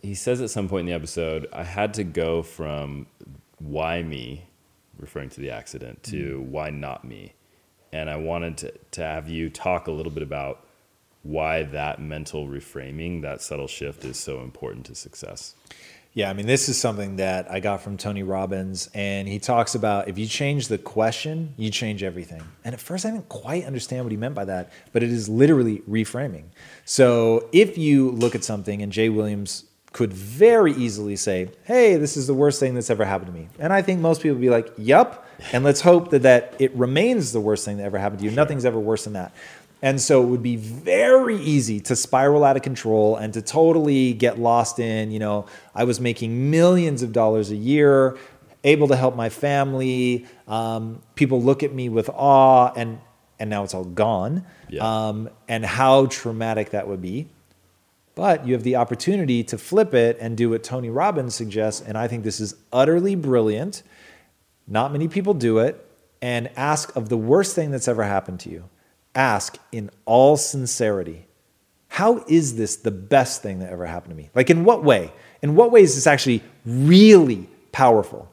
he says at some point in the episode, I had to go from why me, referring to the accident, to why not me and I wanted to, to have you talk a little bit about why that mental reframing, that subtle shift, is so important to success. Yeah, I mean, this is something that I got from Tony Robbins, and he talks about if you change the question, you change everything. And at first, I didn't quite understand what he meant by that, but it is literally reframing. So if you look at something, and Jay Williams could very easily say, Hey, this is the worst thing that's ever happened to me. And I think most people would be like, Yup. And let's hope that, that it remains the worst thing that ever happened to you. Sure. Nothing's ever worse than that. And so it would be very easy to spiral out of control and to totally get lost in, you know, I was making millions of dollars a year, able to help my family. Um, people look at me with awe, and and now it's all gone. Yeah. Um, and how traumatic that would be. But you have the opportunity to flip it and do what Tony Robbins suggests. And I think this is utterly brilliant. Not many people do it. And ask of the worst thing that's ever happened to you. Ask in all sincerity, how is this the best thing that ever happened to me? Like, in what way? In what way is this actually really powerful?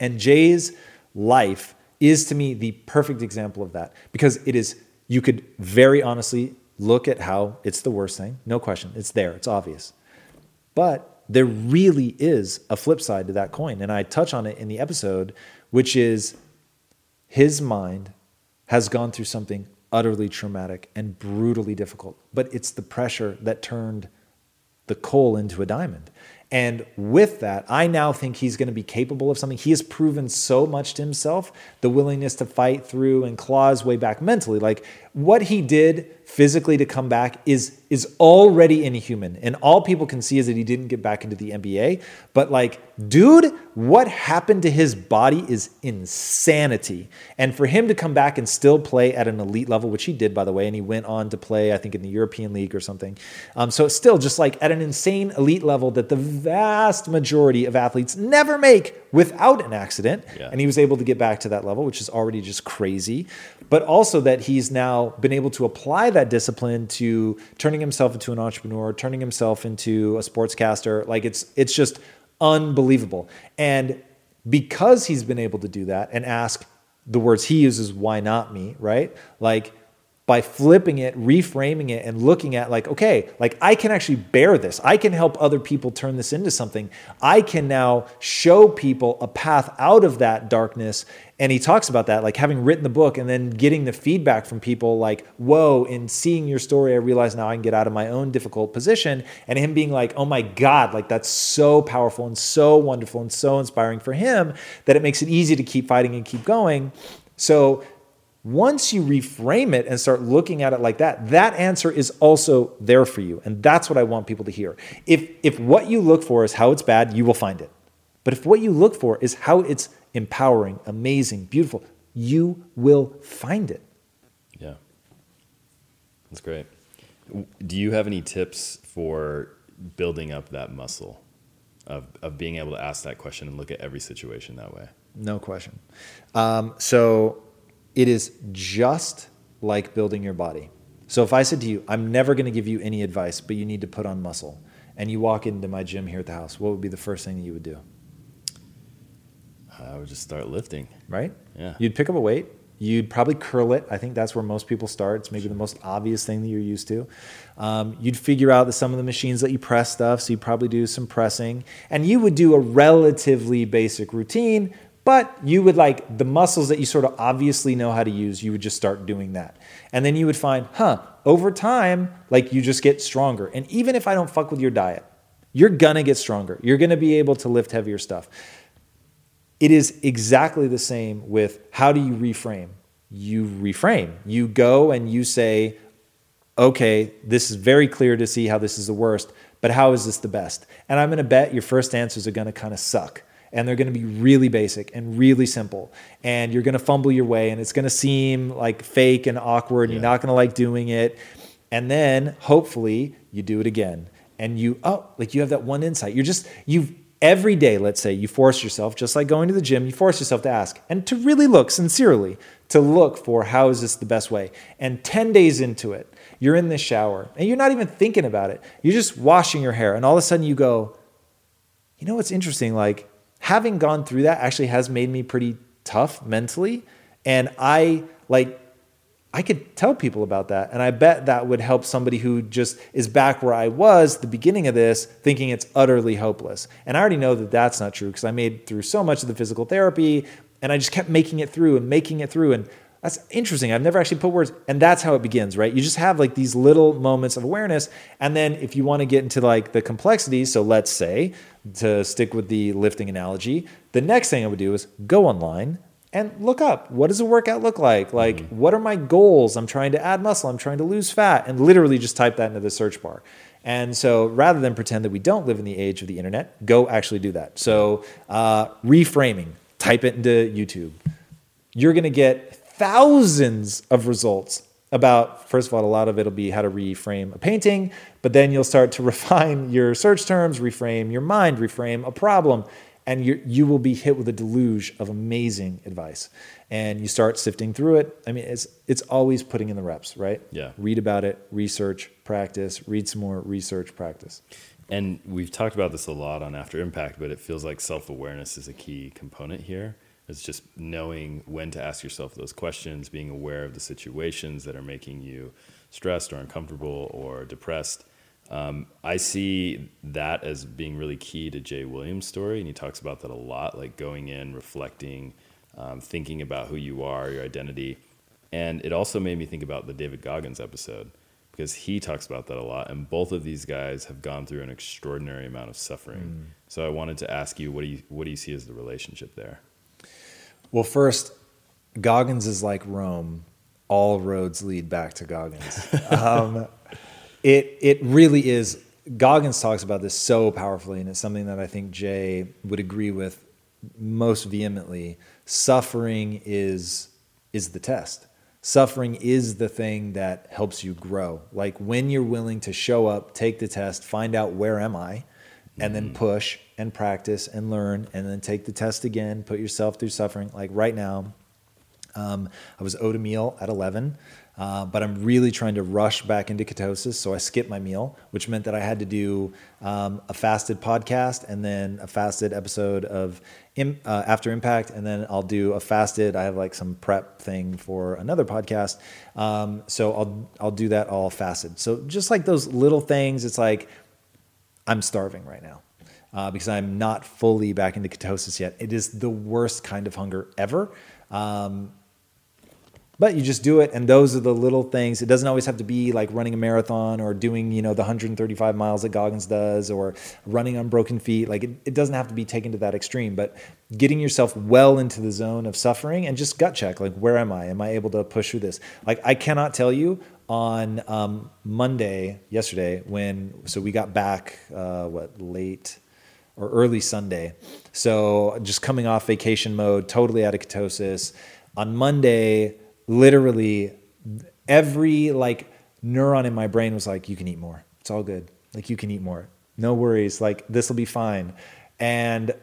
And Jay's life is to me the perfect example of that because it is, you could very honestly look at how it's the worst thing. No question. It's there, it's obvious. But there really is a flip side to that coin. And I touch on it in the episode, which is his mind has gone through something utterly traumatic and brutally difficult. But it's the pressure that turned the coal into a diamond. And with that, I now think he's going to be capable of something. He has proven so much to himself the willingness to fight through and claw his way back mentally. Like what he did physically to come back is is already inhuman. And all people can see is that he didn't get back into the NBA but like dude what happened to his body is insanity. And for him to come back and still play at an elite level which he did by the way and he went on to play I think in the European League or something. Um, so it's still just like at an insane elite level that the vast majority of athletes never make without an accident yeah. and he was able to get back to that level which is already just crazy but also that he's now been able to apply that discipline to turning himself into an entrepreneur, turning himself into a sportscaster. Like it's it's just unbelievable. And because he's been able to do that and ask the words he uses, why not me, right? Like by flipping it, reframing it, and looking at like, okay, like I can actually bear this. I can help other people turn this into something. I can now show people a path out of that darkness. And he talks about that, like having written the book and then getting the feedback from people like, whoa, in seeing your story, I realize now I can get out of my own difficult position. And him being like, oh my God, like that's so powerful and so wonderful and so inspiring for him that it makes it easy to keep fighting and keep going. So once you reframe it and start looking at it like that, that answer is also there for you. And that's what I want people to hear. If, if what you look for is how it's bad, you will find it. But if what you look for is how it's empowering, amazing, beautiful, you will find it. Yeah. That's great. Do you have any tips for building up that muscle of, of being able to ask that question and look at every situation that way? No question. Um, so, it is just like building your body. So if I said to you, I'm never going to give you any advice, but you need to put on muscle. and you walk into my gym here at the house, what would be the first thing that you would do? I would just start lifting. Right? Yeah. You'd pick up a weight. You'd probably curl it. I think that's where most people start. It's maybe the most obvious thing that you're used to. Um, you'd figure out that some of the machines let you press stuff, so you'd probably do some pressing. And you would do a relatively basic routine, but you would like the muscles that you sort of obviously know how to use, you would just start doing that. And then you would find, huh, over time, like you just get stronger. And even if I don't fuck with your diet, you're gonna get stronger. You're gonna be able to lift heavier stuff. It is exactly the same with how do you reframe? You reframe. You go and you say, okay, this is very clear to see how this is the worst, but how is this the best? And I'm to bet your first answers are to kind of suck. And they're going to be really basic and really simple. And you're going to fumble your way and it's going to seem like fake and awkward. And You're not going to like doing it. And then hopefully you do it again. And you, oh, like you have that one insight. You're just, you've, every day, let's say, you force yourself, just like going to the gym, you force yourself to ask and to really look sincerely, to look for how is this the best way. And 10 days into it, you're in the shower and you're not even thinking about it. You're just washing your hair. And all of a sudden you go, you know what's interesting? Like having gone through that actually has made me pretty tough mentally. And I like, I could tell people about that. And I bet that would help somebody who just is back where I was the beginning of this, thinking it's utterly hopeless. And I already know that that's not true because I made through so much of the physical therapy and I just kept making it through and making it through. And that's interesting. I've never actually put words, and that's how it begins, right? You just have like these little moments of awareness. And then if you want to get into like the complexities, so let's say to stick with the lifting analogy, the next thing I would do is go online and look up what does a workout look like? Like, mm-hmm. what are my goals? I'm trying to add muscle, I'm trying to lose fat, and literally just type that into the search bar. And so rather than pretend that we don't live in the age of the internet, go actually do that. So, uh, reframing, type it into YouTube. You're going to get thousands of results about first of all a lot of it'll be how to reframe a painting but then you'll start to refine your search terms reframe your mind reframe a problem and you you will be hit with a deluge of amazing advice. And you start sifting through it. I mean it's it's always putting in the reps right? Yeah. Read about it research practice read some more research practice. And we've talked about this a lot on after impact but it feels like self-awareness is a key component here it's just knowing when to ask yourself those questions, being aware of the situations that are making you stressed or uncomfortable or depressed. Um, I see that as being really key to Jay Williams' story, and he talks about that a lot, like going in, reflecting, um, thinking about who you are, your identity. And it also made me think about the David Goggins episode because he talks about that a lot. And both of these guys have gone through an extraordinary amount of suffering. Mm. So I wanted to ask you, what do you what do you see as the relationship there? Well, first, Goggins is like Rome. All roads lead back to Goggins. um, it it really is. Goggins talks about this so powerfully, and it's something that I think Jay would agree with most vehemently. Suffering is is the test. Suffering is the thing that helps you grow. Like when you're willing to show up, take the test, find out where am I, and then mm. push and practice and learn and then take the test again, put yourself through suffering. Like right now, um, I was owed a meal at 11, uh, but I'm really trying to rush back into ketosis. So I skipped my meal, which meant that I had to do um, a fasted podcast and then a fasted episode of Im- uh, After Impact. And then I'll do a fasted, I have like some prep thing for another podcast. Um, so I'll, I'll do that all fasted. So just like those little things, it's like, I'm starving right now uh, because I'm not fully back into ketosis yet. It is the worst kind of hunger ever. Um, but you just do it, and those are the little things. It doesn't always have to be like running a marathon or doing, you know, the 135 miles that Goggins does or running on broken feet. Like it, it doesn't have to be taken to that extreme, but getting yourself well into the zone of suffering and just gut check, like where am I? Am I able to push through this? Like I cannot tell you on um, Monday, yesterday, when so we got back uh, what late or early Sunday. So just coming off vacation mode, totally out of ketosis. On Monday, literally every like neuron in my brain was like, "You can eat more. It's all good. Like you can eat more. No worries. Like this will be fine." And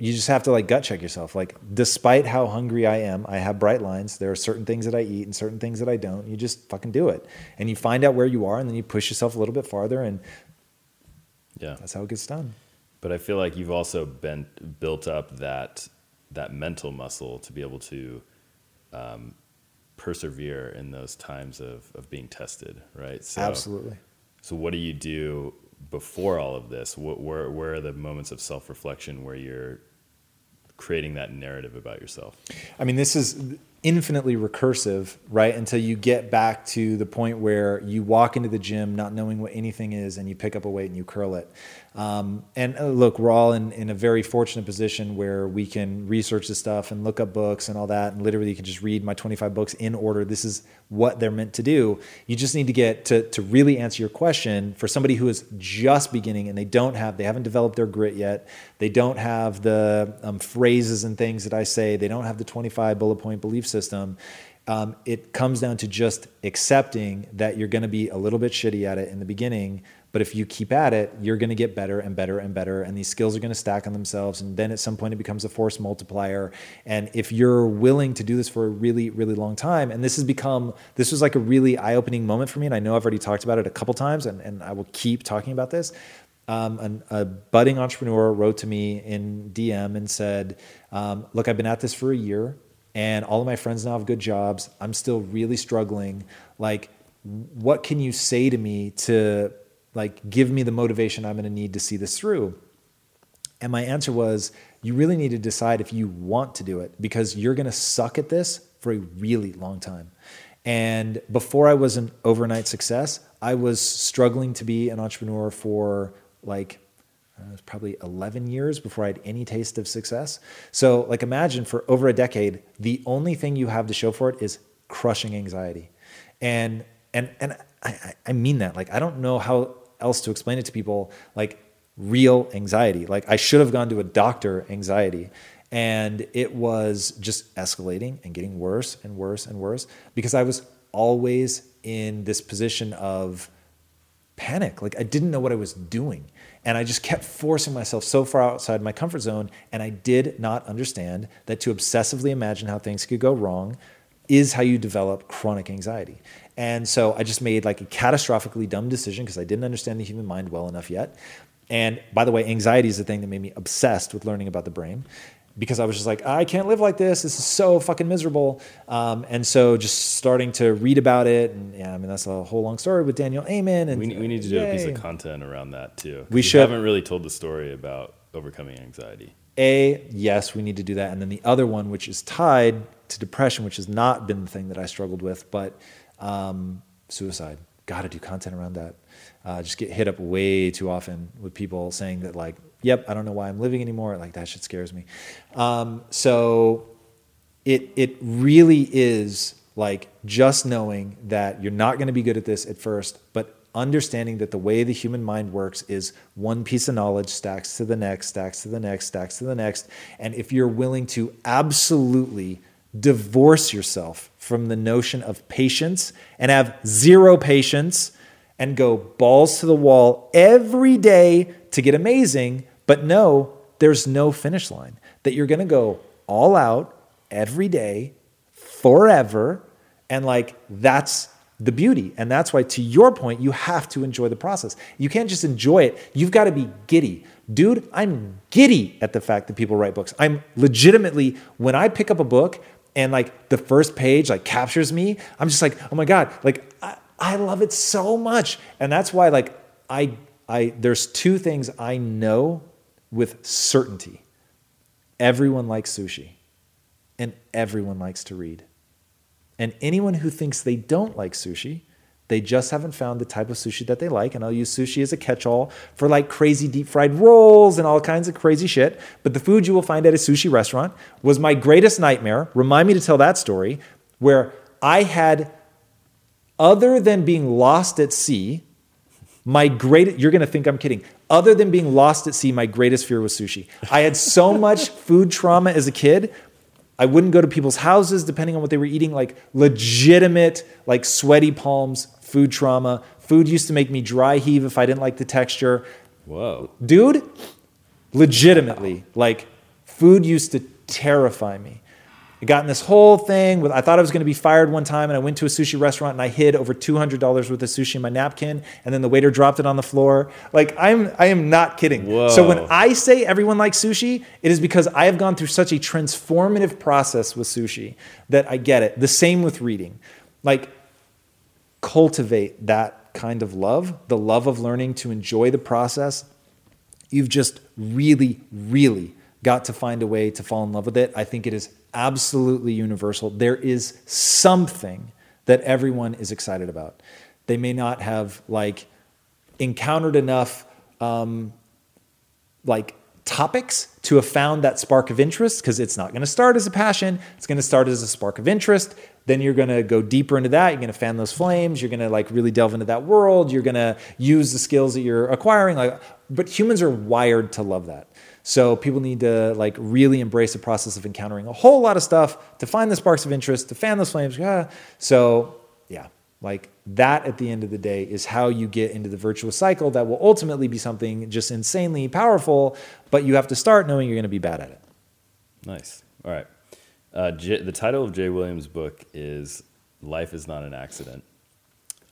you just have to like gut check yourself. Like, despite how hungry I am, I have bright lines. There are certain things that I eat and certain things that I don't. You just fucking do it. And you find out where you are and then you push yourself a little bit farther and Yeah. that's how it gets done. But I feel like you've also been built up that that mental muscle to be able to um, persevere in those times of, of being tested, right? So, Absolutely. So what do you do before all of this? What, where where are the moments of self reflection where you're creating that narrative about yourself? I mean, this is infinitely recursive, right? Until you get back to the point where you walk into the gym not knowing what anything is and you pick up a weight and you curl it. Um, and uh, look, we're all in, in a very fortunate position where we can research the stuff and look up books and all that. And literally, you can just read my 25 books in order. This is what they're meant to do. You just need to get to, to really answer your question for somebody who is just beginning and they don't have, they haven't developed their grit yet. They don't have the um, phrases and things that I say. They don't have the 25 bullet point belief system. Um, it comes down to just accepting that you're going to be a little bit shitty at it in the beginning but if you keep at it, you're going to get better and better and better. And these skills are going to stack on themselves. And then at some point, it becomes a force multiplier. And if you're willing to do this for a really, really long time, and this has become, this was like a really eye opening moment for me. And I know I've already talked about it a couple times, and, and I will keep talking about this. Um, an, a budding entrepreneur wrote to me in DM and said, um, Look, I've been at this for a year, and all of my friends now have good jobs. I'm still really struggling. Like, what can you say to me to like give me the motivation I'm going to need to see this through? And my answer was, you really need to decide if you want to do it because you're going to suck at this for a really long time. And before I was an overnight success, I was struggling to be an entrepreneur for like uh, it was probably 11 years before I had any taste of success. So, like, imagine for over a decade, the only thing you have to show for it is crushing anxiety. And and and I, I mean that. Like, I don't know how else to explain it to people. Like, real anxiety. Like, I should have gone to a doctor anxiety. And it was just escalating and getting worse and worse and worse because I was always in this position of panic. Like I didn't know what I was doing. And I just kept forcing myself so far outside my comfort zone. And I did not understand that to obsessively imagine how things could go wrong is how you develop chronic anxiety. And so I just made like a catastrophically dumb decision because I didn't understand the human mind well enough yet. And by the way, anxiety is the thing that made me obsessed with learning about the brain because I was just like, I can't live like this. This is so fucking miserable. Um, and so just starting to read about it. And yeah, I mean, that's a whole long story with Daniel Amen. And We, we need to do a piece of content around that too. We should. haven't really told the story about overcoming anxiety. A, yes, we need to do that. And then the other one, which is tied to depression, which has not been the thing that I struggled with, but um, suicide. Got to do content around that. Uh, just get hit up way too often with people saying that, like, yep, I don't know why I'm living anymore. Like, that shit scares me. Um, so it, it really is like just knowing that you're not going to be good at this at first, but understanding that the way the human mind works is one piece of knowledge stacks to the next, stacks to the next, stacks to the next. And if you're willing to absolutely divorce yourself from the notion of patience and have zero patience and go balls to the wall every day to get amazing, but no, there's no finish line. That you're to go all out every day forever. And like, that's the beauty. And that's why, to your point, you have to enjoy the process. You can't just enjoy it, you've got to be giddy. Dude, I'm giddy at the fact that people write books. I'm legitimately, when I pick up a book and like the first page like captures me, I'm just like, oh my God, like I, I love it so much. And that's why, like, I, I, there's two things I know with certainty everyone likes sushi and everyone likes to read. And anyone who thinks they don't like sushi, they just haven't found the type of sushi that they like. And I'll use sushi as a catch all for like crazy deep fried rolls and all kinds of crazy shit. But the food you will find at a sushi restaurant was my greatest nightmare. Remind me to tell that story where I had, other than being lost at sea, my great you're going to think I'm kidding. Other than being lost at sea, my greatest fear was sushi. I had so much food trauma as a kid. I wouldn't go to people's houses depending on what they were eating, like legitimate, like sweaty palms, food trauma. Food used to make me dry heave if I didn't like the texture. Whoa. Dude, legitimately, like food used to terrify me. I got in this whole thing with I thought I was going to be fired one time and I went to a sushi restaurant and I hid over $200 worth of sushi in my napkin and then the waiter dropped it on the floor. Like I'm I am not kidding. Whoa. So when I say everyone likes sushi, it is because I have gone through such a transformative process with sushi that I get it. The same with reading. Like cultivate that kind of love, the love of learning to enjoy the process. You've just really, really got to find a way to fall in love with it. I think it is absolutely universal. There is something that everyone is excited about. They may not have like encountered enough um, like topics to have found that spark of interest because it's not going to start as a passion it's going to start as a spark of interest then you're going to go deeper into that you're going to fan those flames you're going to like really delve into that world you're going to use the skills that you're acquiring like but humans are wired to love that so people need to like really embrace the process of encountering a whole lot of stuff to find the sparks of interest to fan those flames so yeah like that at the end of the day is how you get into the virtuous cycle that will ultimately be something just insanely powerful, but you have to start knowing you're going to be bad at it. Nice. All right. Uh, J- the title of Jay Williams' book is Life is Not an Accident.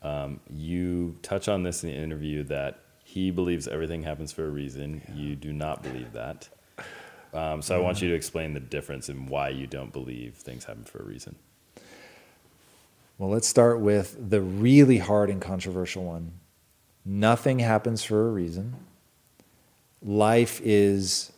Um, you touch on this in the interview that he believes everything happens for a reason. You do not believe that. Um, so I want you to explain the difference and why you don't believe things happen for a reason. Well, let's start with the really hard and controversial one. Nothing happens for a reason. Life is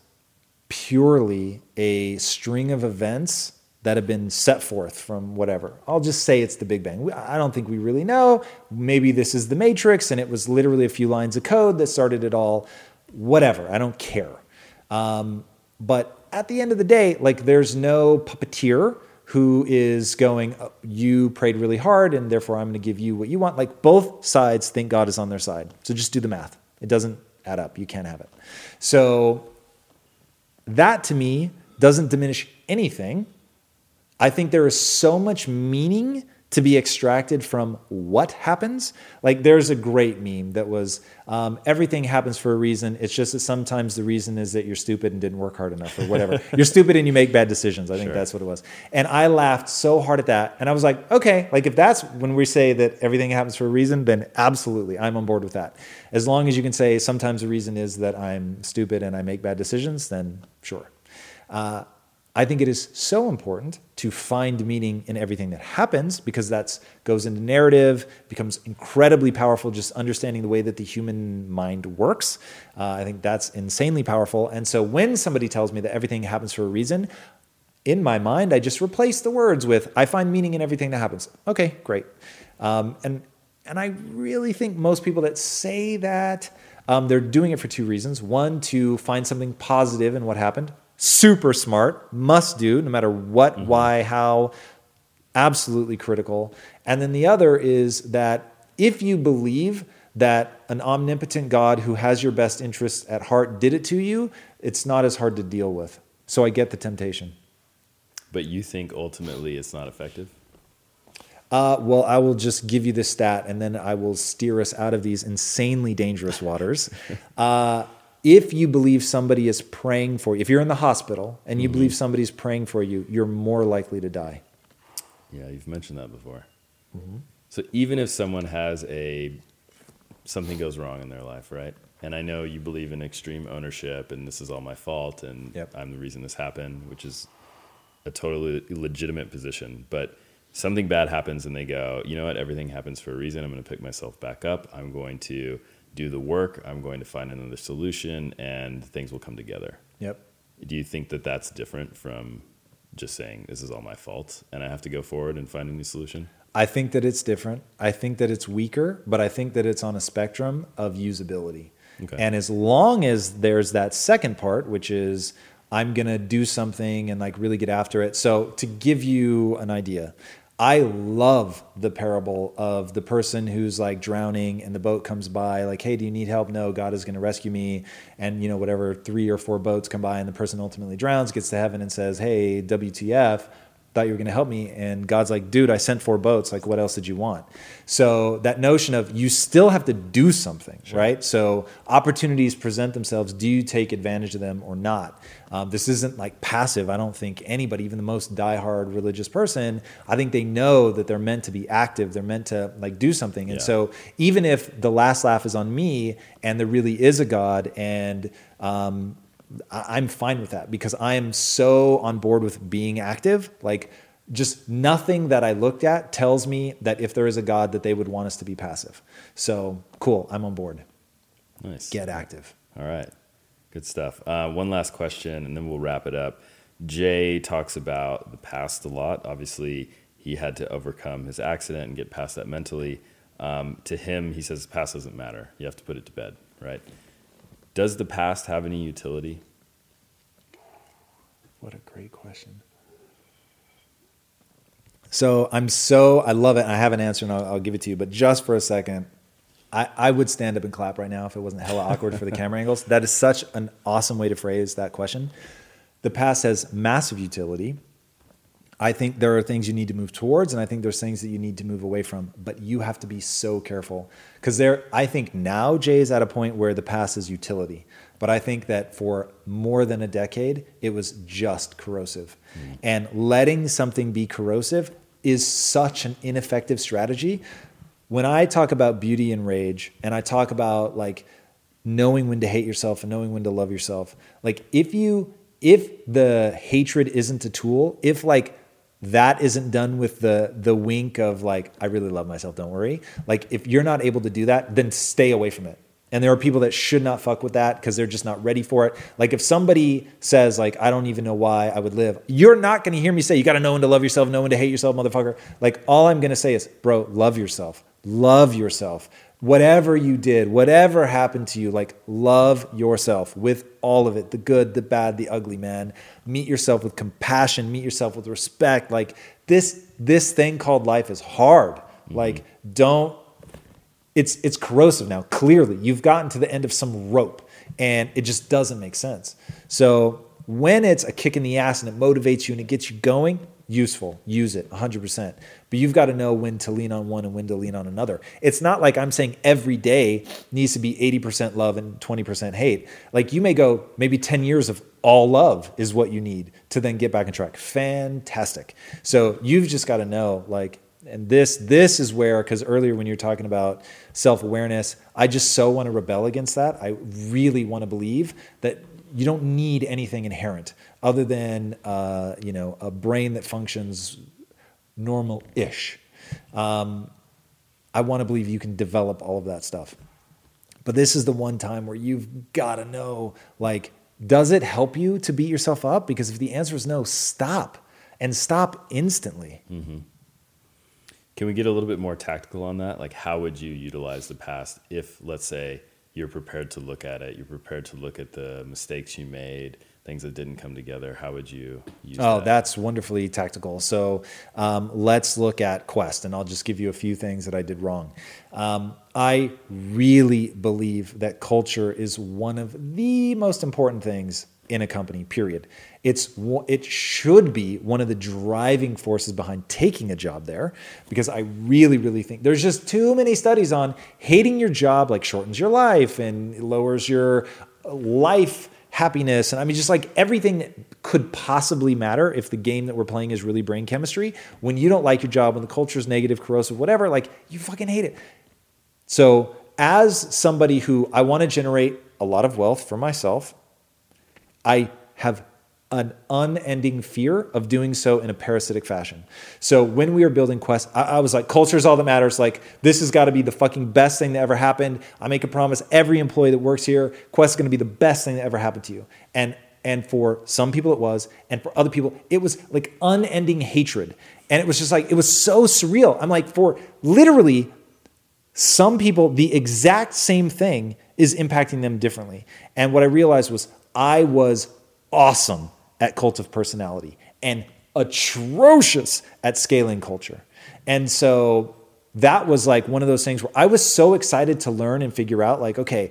purely a string of events that have been set forth from whatever. I'll just say it's the Big Bang. I don't think we really know. Maybe this is the Matrix and it was literally a few lines of code that started it all. Whatever. I don't care. Um, but at the end of the day, like there's no puppeteer who is going, "Oh, you prayed really hard and therefore I'm going to give you what you want. Like both sides think God is on their side. So just do the math. It doesn't add up. You can't have it. So that to me doesn't diminish anything. I think there is so much meaning to be extracted from what happens. Like there's a great meme that was um, everything happens for a reason. It's just that sometimes the reason is that you're stupid and didn't work hard enough or whatever. you're stupid and you make bad decisions. I think Sure. that's what it was. And I laughed so hard at that. And I was like, okay, like if that's when we say that everything happens for a reason, then absolutely, I'm on board with that. As long as you can say sometimes the reason is that I'm stupid and I make bad decisions, then sure. Uh, I think it is so important to find meaning in everything that happens because that goes into narrative, becomes incredibly powerful. Just understanding the way that the human mind works, uh, I think that's insanely powerful. And so when somebody tells me that everything happens for a reason, in my mind, I just replace the words with "I find meaning in everything that happens." Okay, great. Um, and and I really think most people that say that um, they're doing it for two reasons. One, to find something positive in what happened. Super smart, must do, no matter what, why, how. Absolutely critical. And then the other is that if you believe that an omnipotent God who has your best interests at heart did it to you, it's not as hard to deal with. So I get the temptation. But you think ultimately it's not effective? Uh, well, I will just give you the stat and then I will steer us out of these insanely dangerous waters. uh, if you believe somebody is praying for you, if you're in the hospital and you mm-hmm. believe somebody's praying for you, you're more likely to die. Yeah, you've mentioned that before. Mm-hmm. So even if someone has a something goes wrong in their life, right? And I know you believe in extreme ownership and this is all my fault and Yep. I'm the reason this happened, which is a totally legitimate position. But something bad happens and they go, you know what, everything happens for a reason. I'm going to pick myself back up. I'm going to do the work. I'm going to find another solution and things will come together. Yep. Do you think that that's different from just saying this is all my fault and I have to go forward and find a new solution? I think that it's different. I think that it's weaker, but I think that it's on a spectrum of usability. Okay. And as long as there's that second part, which is I'm going to do something and like really get after it. So, to give you an idea, I love the parable of the person who's like drowning and the boat comes by, like, hey, do you need help? No, God is going to rescue me. And, you know, whatever, three or four boats come by and the person ultimately drowns, gets to heaven and says, hey, WTF. Thought you were going to help me. And God's like, dude, I sent four boats. Like, what else did you want? So that notion of you still have to do something, right? So opportunities present themselves. Do you take advantage of them or not? Um, this isn't like passive. I don't think anybody, even the most diehard religious person, I think they know that they're meant to be active. They're meant to like do something. And Yeah. so even if the last laugh is on me and there really is a God and um, I'm fine with that because I am so on board with being active. Like, just nothing that I looked at tells me that if there is a God, that they would want us to be passive. So cool, I'm on board. Nice. Get active. All right. Good stuff. Uh, one last question, and then we'll wrap it up. Jay talks about the past a lot. Obviously, he had to overcome his accident and get past that mentally. Um, to him, he says the past doesn't matter. You have to put it to bed, right? Does the past have any utility? What a great question. So I'm so I love it. I have an answer and I'll, I'll give it to you, but just for a second, I, I would stand up and clap right now if it wasn't hella awkward for the camera angles. That is such an awesome way to phrase that question. The past has massive utility. I think there are things you need to move towards, and I think there's things that you need to move away from. But you have to be so careful because there. I think now Jay is at a point where the past is utility, but I think that for more than a decade it was just corrosive, mm. and letting something be corrosive is such an ineffective strategy. When I talk about beauty and rage, and I talk about like knowing when to hate yourself and knowing when to love yourself, like if you if the hatred isn't a tool, if like that isn't done with the the wink of like I really love myself, don't worry. Like if you're not able to do that, then stay away from it. And there are people that should not fuck with that because they're just not ready for it. Like if somebody says like I don't even know why I would live, you're not going to hear me say you got to know when to love yourself, know when to hate yourself, motherfucker. Like all I'm going to say is, bro, love yourself. Love yourself. Whatever you did, whatever happened to you, like love yourself with all of it, the good, the bad, the ugly, man. Meet yourself with compassion, meet yourself with respect. Like this this thing called life is hard. Mm-hmm. Like don't it's it's corrosive now. Clearly, you've gotten to the end of some rope, and it just doesn't make sense. So when it's a kick in the ass and it motivates you and it gets you going, useful. Use it 100%. But you've got to know when to lean on one and when to lean on another. It's not like I'm saying every day needs to be 80% love and 20% hate. Like you may go maybe 10 years of all love is what you need to then get back on track. Fantastic. So you've just got to know like and this this is where because earlier when you're talking about self-awareness i just so want to rebel against that i really want to believe that you don't need anything inherent other than uh, you know a brain that functions normal-ish. Um, i want to believe you can develop all of that stuff. But this is the one time where you've got to know like does it help you to beat yourself up? Because if the answer is no stop and stop instantly. Can we get a little bit more tactical on that? Like, how would you utilize the past if, let's say, you're prepared to look at it, you're prepared to look at the mistakes you made, things that didn't come together? How would you use Oh, that? that's wonderfully tactical. So um, let's look at Quest, and I'll just give you a few things that I did wrong. Um, I really believe that culture is one of the most important things in a company. Period. It's it should be one of the driving forces behind taking a job there, because I really, really think there's just too many studies on hating your job like shortens your life and lowers your life happiness and i mean just like everything that could possibly matter if the game that we're playing is really brain chemistry when you don't like your job when the culture is negative corrosive whatever like you fucking hate it. So as somebody who i want to generate a lot of wealth for myself i have an unending fear of doing so in a parasitic fashion. So when we were building Quest, I, I was like, culture is all that matters. Like, this has got to be the fucking best thing that ever happened. I make a promise every employee that works here, Quest is going to be the best thing that ever happened to you. And and for some people it was, and for other people it was like unending hatred. And it was just like it was so surreal. I'm like, for literally some people, the exact same thing is impacting them differently. And what I realized was I was awesome at cult of personality and atrocious at scaling culture. And so that was like one of those things where I was so excited to learn and figure out, like, okay,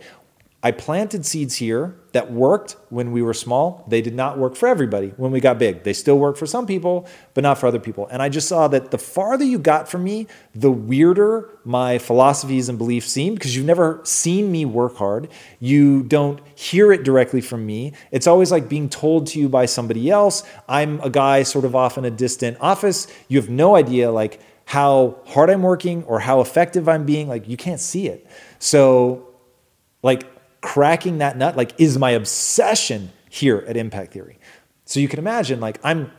I planted seeds here that worked when we were small. They did not work for everybody when we got big. They still work for some people, but not for other people. And I just saw that the farther you got from me, the weirder my philosophies and beliefs seemed because you've never seen me work hard. You don't hear it directly from me. It's always like being told to you by somebody else. I'm a guy sort of off in a distant office. You have no idea like how hard I'm working or how effective I'm being. Like you can't see it. So like cracking that nut like is my obsession here at impact theory. So you can imagine like i'm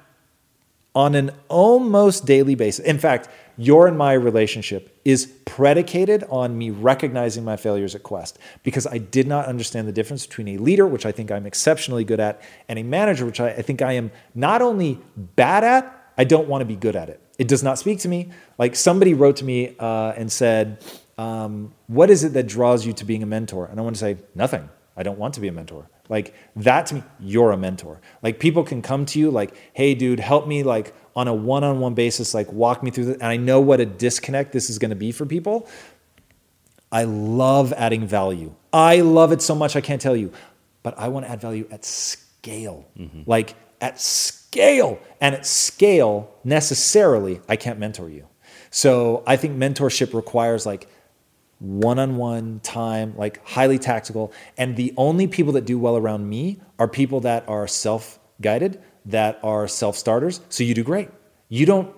on an almost daily basis in fact your and my relationship is predicated on me recognizing my failures at quest because i did not understand the difference between a leader which i think i'm exceptionally good at and a manager which i, think i am not only bad at i don't want to be good at it. It does not speak to me. Like somebody wrote to me uh, and said um, what is it that draws you to being a mentor? And I want to say, nothing. I don't want to be a mentor. Like that to me, you're a mentor. Like people can come to you like, hey, dude, help me like on a one-on-one basis, like walk me through this. And I know what a disconnect this is going to be for people. I love adding value. I love it so much I can't tell you. But I want to add value at scale. Mm-hmm. Like at scale. And at scale, necessarily, I can't mentor you. So I think mentorship requires like one on one time, like highly tactical. And the only people that do well around me are people that are self guided, that are self starters. So you do great. You don't,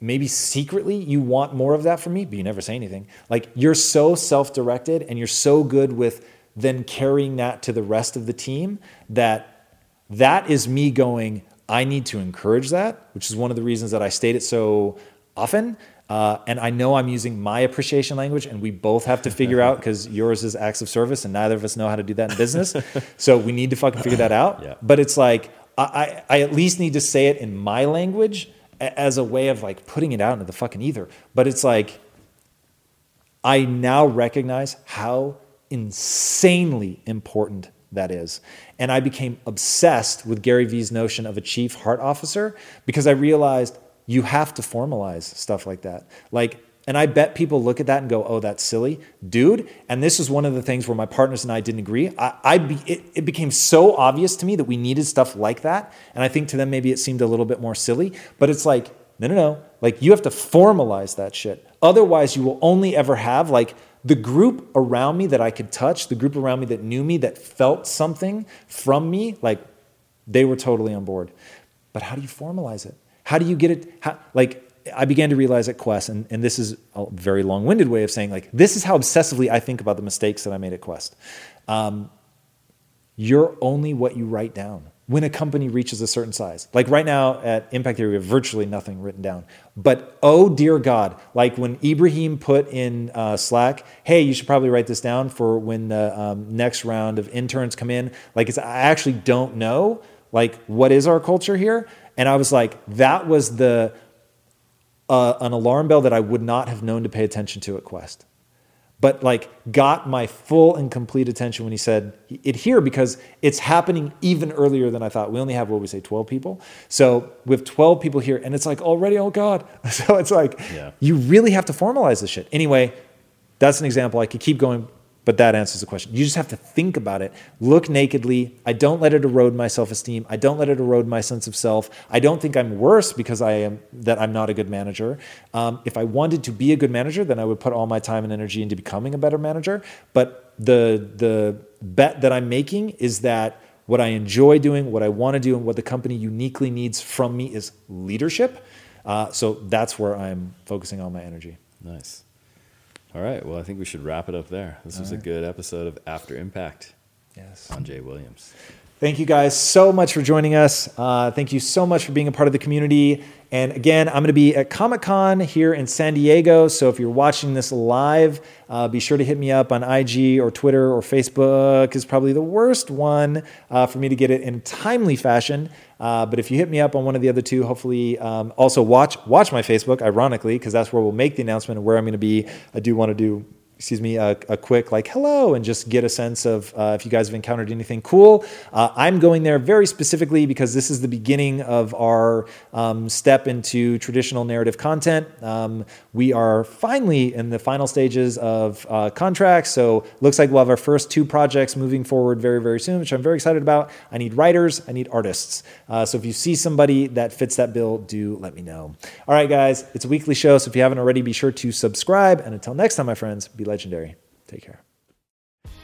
maybe secretly you want more of that from me, but you never say anything. Like you're so self directed and you're so good with then carrying that to the rest of the team that that is me going, I need to encourage that, which is one of the reasons that I state it so often uh, and I know I'm using my appreciation language, and we both have to figure out because yours is acts of service, and neither of us know how to do that in business. so we need to fucking figure that out. Yeah. But it's like I, I at least need to say it in my language as a way of like putting it out into the fucking ether. But it's like I now recognize how insanely important that is. And I became obsessed with Gary Vee's notion of a chief heart officer because I realized you have to formalize stuff like that. Like, and I bet people look at that and go, "Oh, that's silly, dude." And this is one of the things where my partners and I didn't agree. I, I be, it, it became so obvious to me that we needed stuff like that, and I think to them maybe it seemed a little bit more silly. But it's like, no, no, no. Like you have to formalize that shit. Otherwise, you will only ever have like the group around me that I could touch, the group around me that knew me, that felt something from me. Like they were totally on board. But how do you formalize it? How do you get it? How, like, I began to realize at Quest, and, and this is a very long winded way of saying, like, this is how obsessively I think about the mistakes that I made at Quest. Um, you're only what you write down when a company reaches a certain size. Like right now at Impact Theory, we have virtually nothing written down. But oh dear God, like when Ibrahim put in uh, Slack, hey, you should probably write this down for when the um, next round of interns come in. Like, I actually don't know, like, what is our culture here? And I was like, that was the uh, an alarm bell that I would not have known to pay attention to at Quest. But like got my full and complete attention when he said it here because it's happening even earlier than I thought. We only have what we say 12 people. So we have 12 people here and it's like already, oh God. So it's like yeah. you really have to formalize this shit. Anyway, that's an example. I could keep going but that answers the question. You just have to think about it. Look nakedly. I don't let it erode my self-esteem. I don't let it erode my sense of self. I don't think I'm worse because I am that I'm not a good manager. Um, if I wanted to be a good manager, then I would put all my time and energy into becoming a better manager. But the the bet that I'm making is that what I enjoy doing, what I want to do, and what the company uniquely needs from me is leadership. Uh, so that's where I'm focusing all my energy. Nice. All right. Well, I think we should wrap it up there. This All was right. a good episode of After Impact. Yes. On Jay Williams. Thank you guys so much for joining us. Uh, thank you so much for being a part of the community. And again, I'm going to be at Comic Con here in San Diego. So if you're watching this live, uh, be sure to hit me up on IG or Twitter or Facebook is probably the worst one uh, for me to get it in timely fashion. Uh, but if you hit me up on one of the other two, hopefully um, also watch watch my Facebook. Ironically, because that's where we'll make the announcement of where I'm going to be. I do want to do excuse me, a, a, quick like hello and just get a sense of uh, if you guys have encountered anything cool. Uh, I'm going there very specifically because this is the beginning of our um, step into traditional narrative content. Um, we are finally in the final stages of uh, contracts, so looks like we'll have our first two projects moving forward very, very soon, which I'm very excited about. I need writers, I need artists. Uh, so if you see somebody that fits that bill, do let me know. All right, guys, it's a weekly show, so if you haven't already, be sure to subscribe. And until next time, my friends, be legendary. Take care.